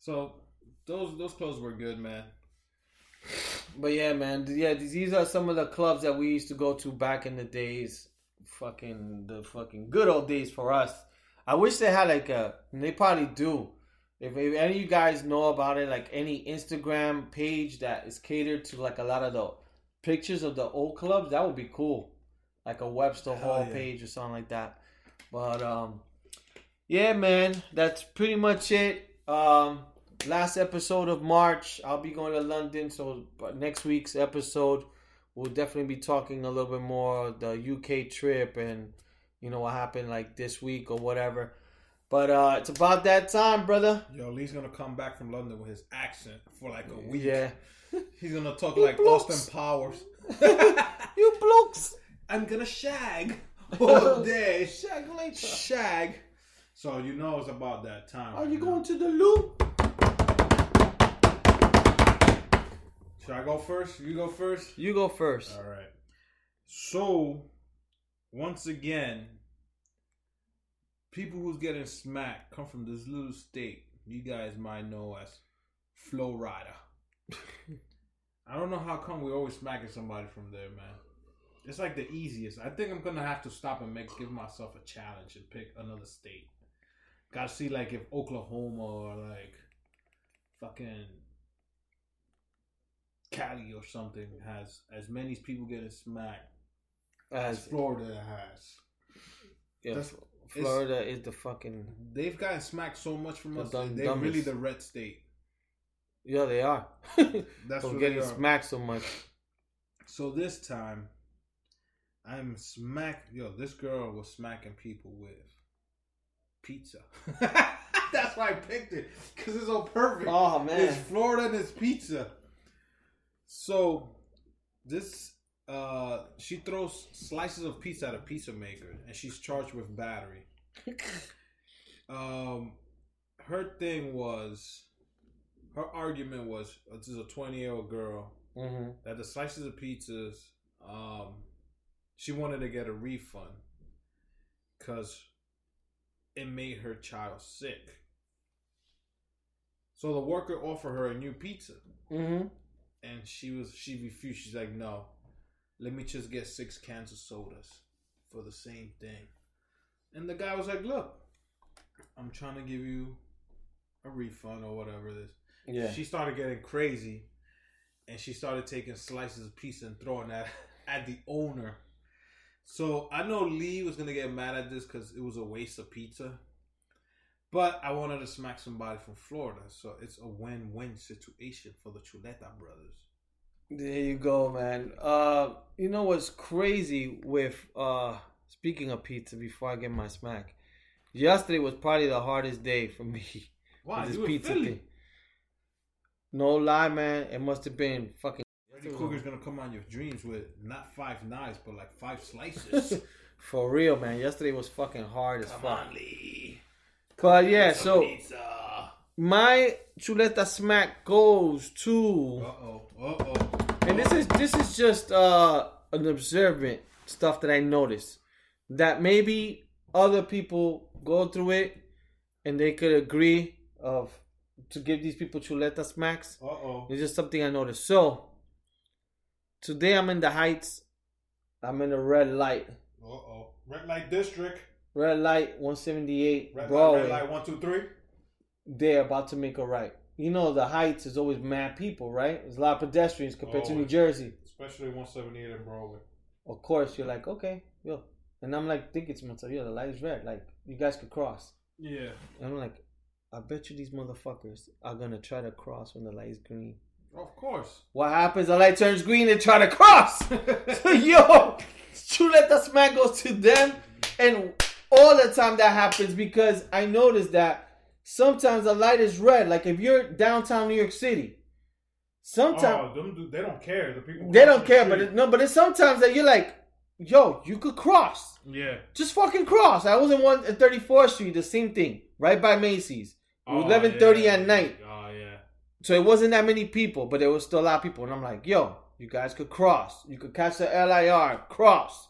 So those those clothes were good, man. But yeah, man. Yeah, these are some of the clubs that we used to go to back in the days. Fucking the fucking good old days for us. I wish they had like a. They probably do. If, if any of you guys know about it, like any Instagram page that is catered to like a lot of the pictures of the old clubs, that would be cool. Like a Webster Hell Hall yeah. page or something like that. But um, yeah, man, that's pretty much it. Um, last episode of March, I'll be going to London. So but next week's episode, we'll definitely be talking a little bit more the UK trip and you know what happened like this week or whatever. But uh, it's about that time, brother. Yo, Lee's gonna come back from London with his accent for like a week. Yeah, He's gonna talk like blokes. Austin Powers. you blokes. I'm gonna shag all day. Shag later. Shag. So you know it's about that time. Are right you now. going to the loo? Should I go first? You go first. You go first. All right. So, once again, people who's getting smacked come from this little state you guys might know as Florida. I don't know how come we're always smacking somebody from there, man. It's like the easiest. I think I'm gonna have to stop and make give myself a challenge and pick another state. Gotta see like if Oklahoma or like fucking Cali or something has as many people getting smacked as As Florida has. yeah, That's- Florida is the fucking They've gotten smacked so much from The us. dumb- They're really the red state. yeah they are. That's what getting smacked so much. So this time, I'm smack. Yo, this girl was smacking people with pizza. That's why I picked it because it's so perfect. Oh man, It's Florida and it's pizza. So this uh she throws slices of pizza at a pizza maker and she's charged with battery. Um her thing was her argument was uh, this is a 20 year old girl hmm that the slices of pizzas um she wanted to get a refund because it made her child sick. So the worker offered her a new pizza. Hmm and she was she refused she's like no let me just get six cans of sodas for the same thing and the guy was like look i'm trying to give you a refund or whatever it is Yeah. she started getting crazy and she started taking slices of pizza and throwing that at the owner. So I know Lee was gonna get mad at this because it was a waste of pizza. But I wanted to smack somebody from Florida, so it's a win-win situation for the Chuleta brothers. There you go, man. Uh, you know what's crazy with uh speaking of pizza before I get my smack. Yesterday was probably the hardest day for me. Why? this pizza thing. No lie, man. It must have been fucking Freddy Krueger's gonna come on your dreams with not five knives, but like five slices. for real, man. Yesterday was fucking hard as come fuck. on, Lee. But yeah, so pizza. my chuleta smack goes to Uh oh. Uh oh. And this is this is just uh an observant stuff that I noticed that maybe other people go through it and they could agree of to give these people chuleta smacks. Uh oh. It's just something I noticed. So today I'm in the heights. I'm in a red light. Uh oh. Red light district. Red light 178 Red Broadway. light, red light, one, two, three. They're about to make a right. You know the heights is always mad people, right? There's a lot of pedestrians compared to New Jersey. Especially 178 and Broadway. of course you're like, okay, yo. And I'm like thinking to myself, yo, the light is red. Like, you guys could cross. Yeah. And I'm like, I bet you these motherfuckers are gonna try to cross when the light is green. Of course. What happens? The light turns green, they try to cross. so, yo, Chuleta Smack goes to them. And all the time that happens because I noticed that sometimes the light is red. Like if you're downtown New York City, sometimes oh, they don't care. The people. they don't care. the But it, no, but it's sometimes that you're like, yo, you could cross. yeah. Just fucking cross. I was in one at 34th Street, the same thing, right by Macy's. Oh, 11:30 yeah, at night, Oh yeah. so it wasn't that many people, but there was still a lot of people. And I'm like, yo, you guys could cross. You could catch the LIRR, cross.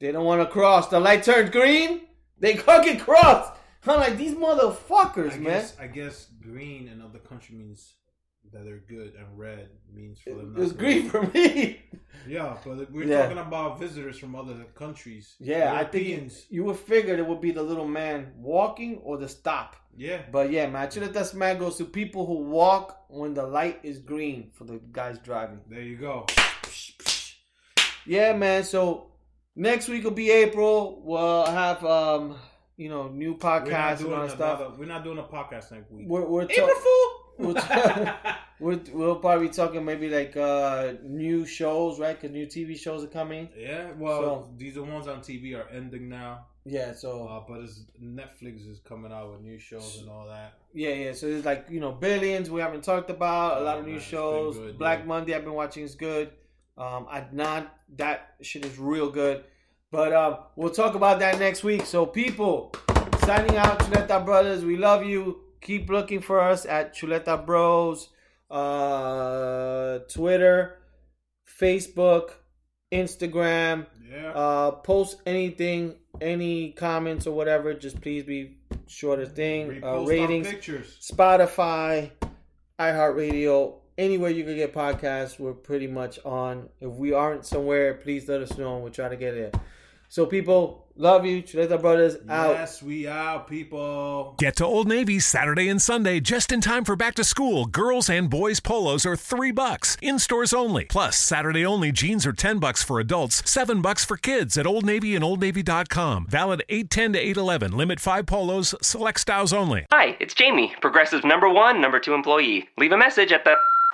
They don't want to cross. The light turns green. They fucking cross. I'm like these motherfuckers, I man. guess I guess green in other country means that they're good, and red means for them. not It's to- green for me. Yeah, but we're Yeah. talking about visitors from other countries. Yeah, I think you would figure it would be the little man walking or the stop. Yeah, But yeah, man, Chuleta Smack goes to people who walk when the light is green for the guys driving. there you go. Yeah, man. So next week will be April. We'll have um, you know, new podcasts and all that stuff. another- We're not doing a podcast next week. We're we're, April ta- Fool. we're, ta- we're we'll probably be talking maybe like uh new shows, right? Because new TV shows are coming. yeah, well, So- these are ones on TV are ending now, Yeah. So uh, but it's, Netflix is coming out with new shows and all that. yeah, yeah. So there's like you know, billions we haven't talked about. A lot Oh, of new man, shows. good, Black yeah. Monday I've been watching is good. Um, Adnan, that shit is real good. But um, we'll talk about that next week. So people, signing out, Chuleta Brothers. We love you. Keep looking for us at Chuleta Bros, uh, Twitter, Facebook, Instagram. Yeah, Uh, post anything, any comments or whatever. Just please be sure to thing. Uh, ratings. pictures. Spotify, iHeartRadio, anywhere you can get podcasts, we're pretty much on. If we aren't somewhere, please let us know and we'll try to get it. So, people, love you. Chuleta Brothers out. Yes, we out, people. Get to Old Navy Saturday and Sunday just in time for back to school. Girls and boys polos are 3 bucks. In stores only. Plus, Saturday only jeans are 10 bucks for adults, 7 bucks for kids at Old Navy and OldNavy.com. Valid 810 to 811. Limit 5 polos, select styles only. Hi, it's Jamie, Progressive number one, number two employee. Leave a message at the.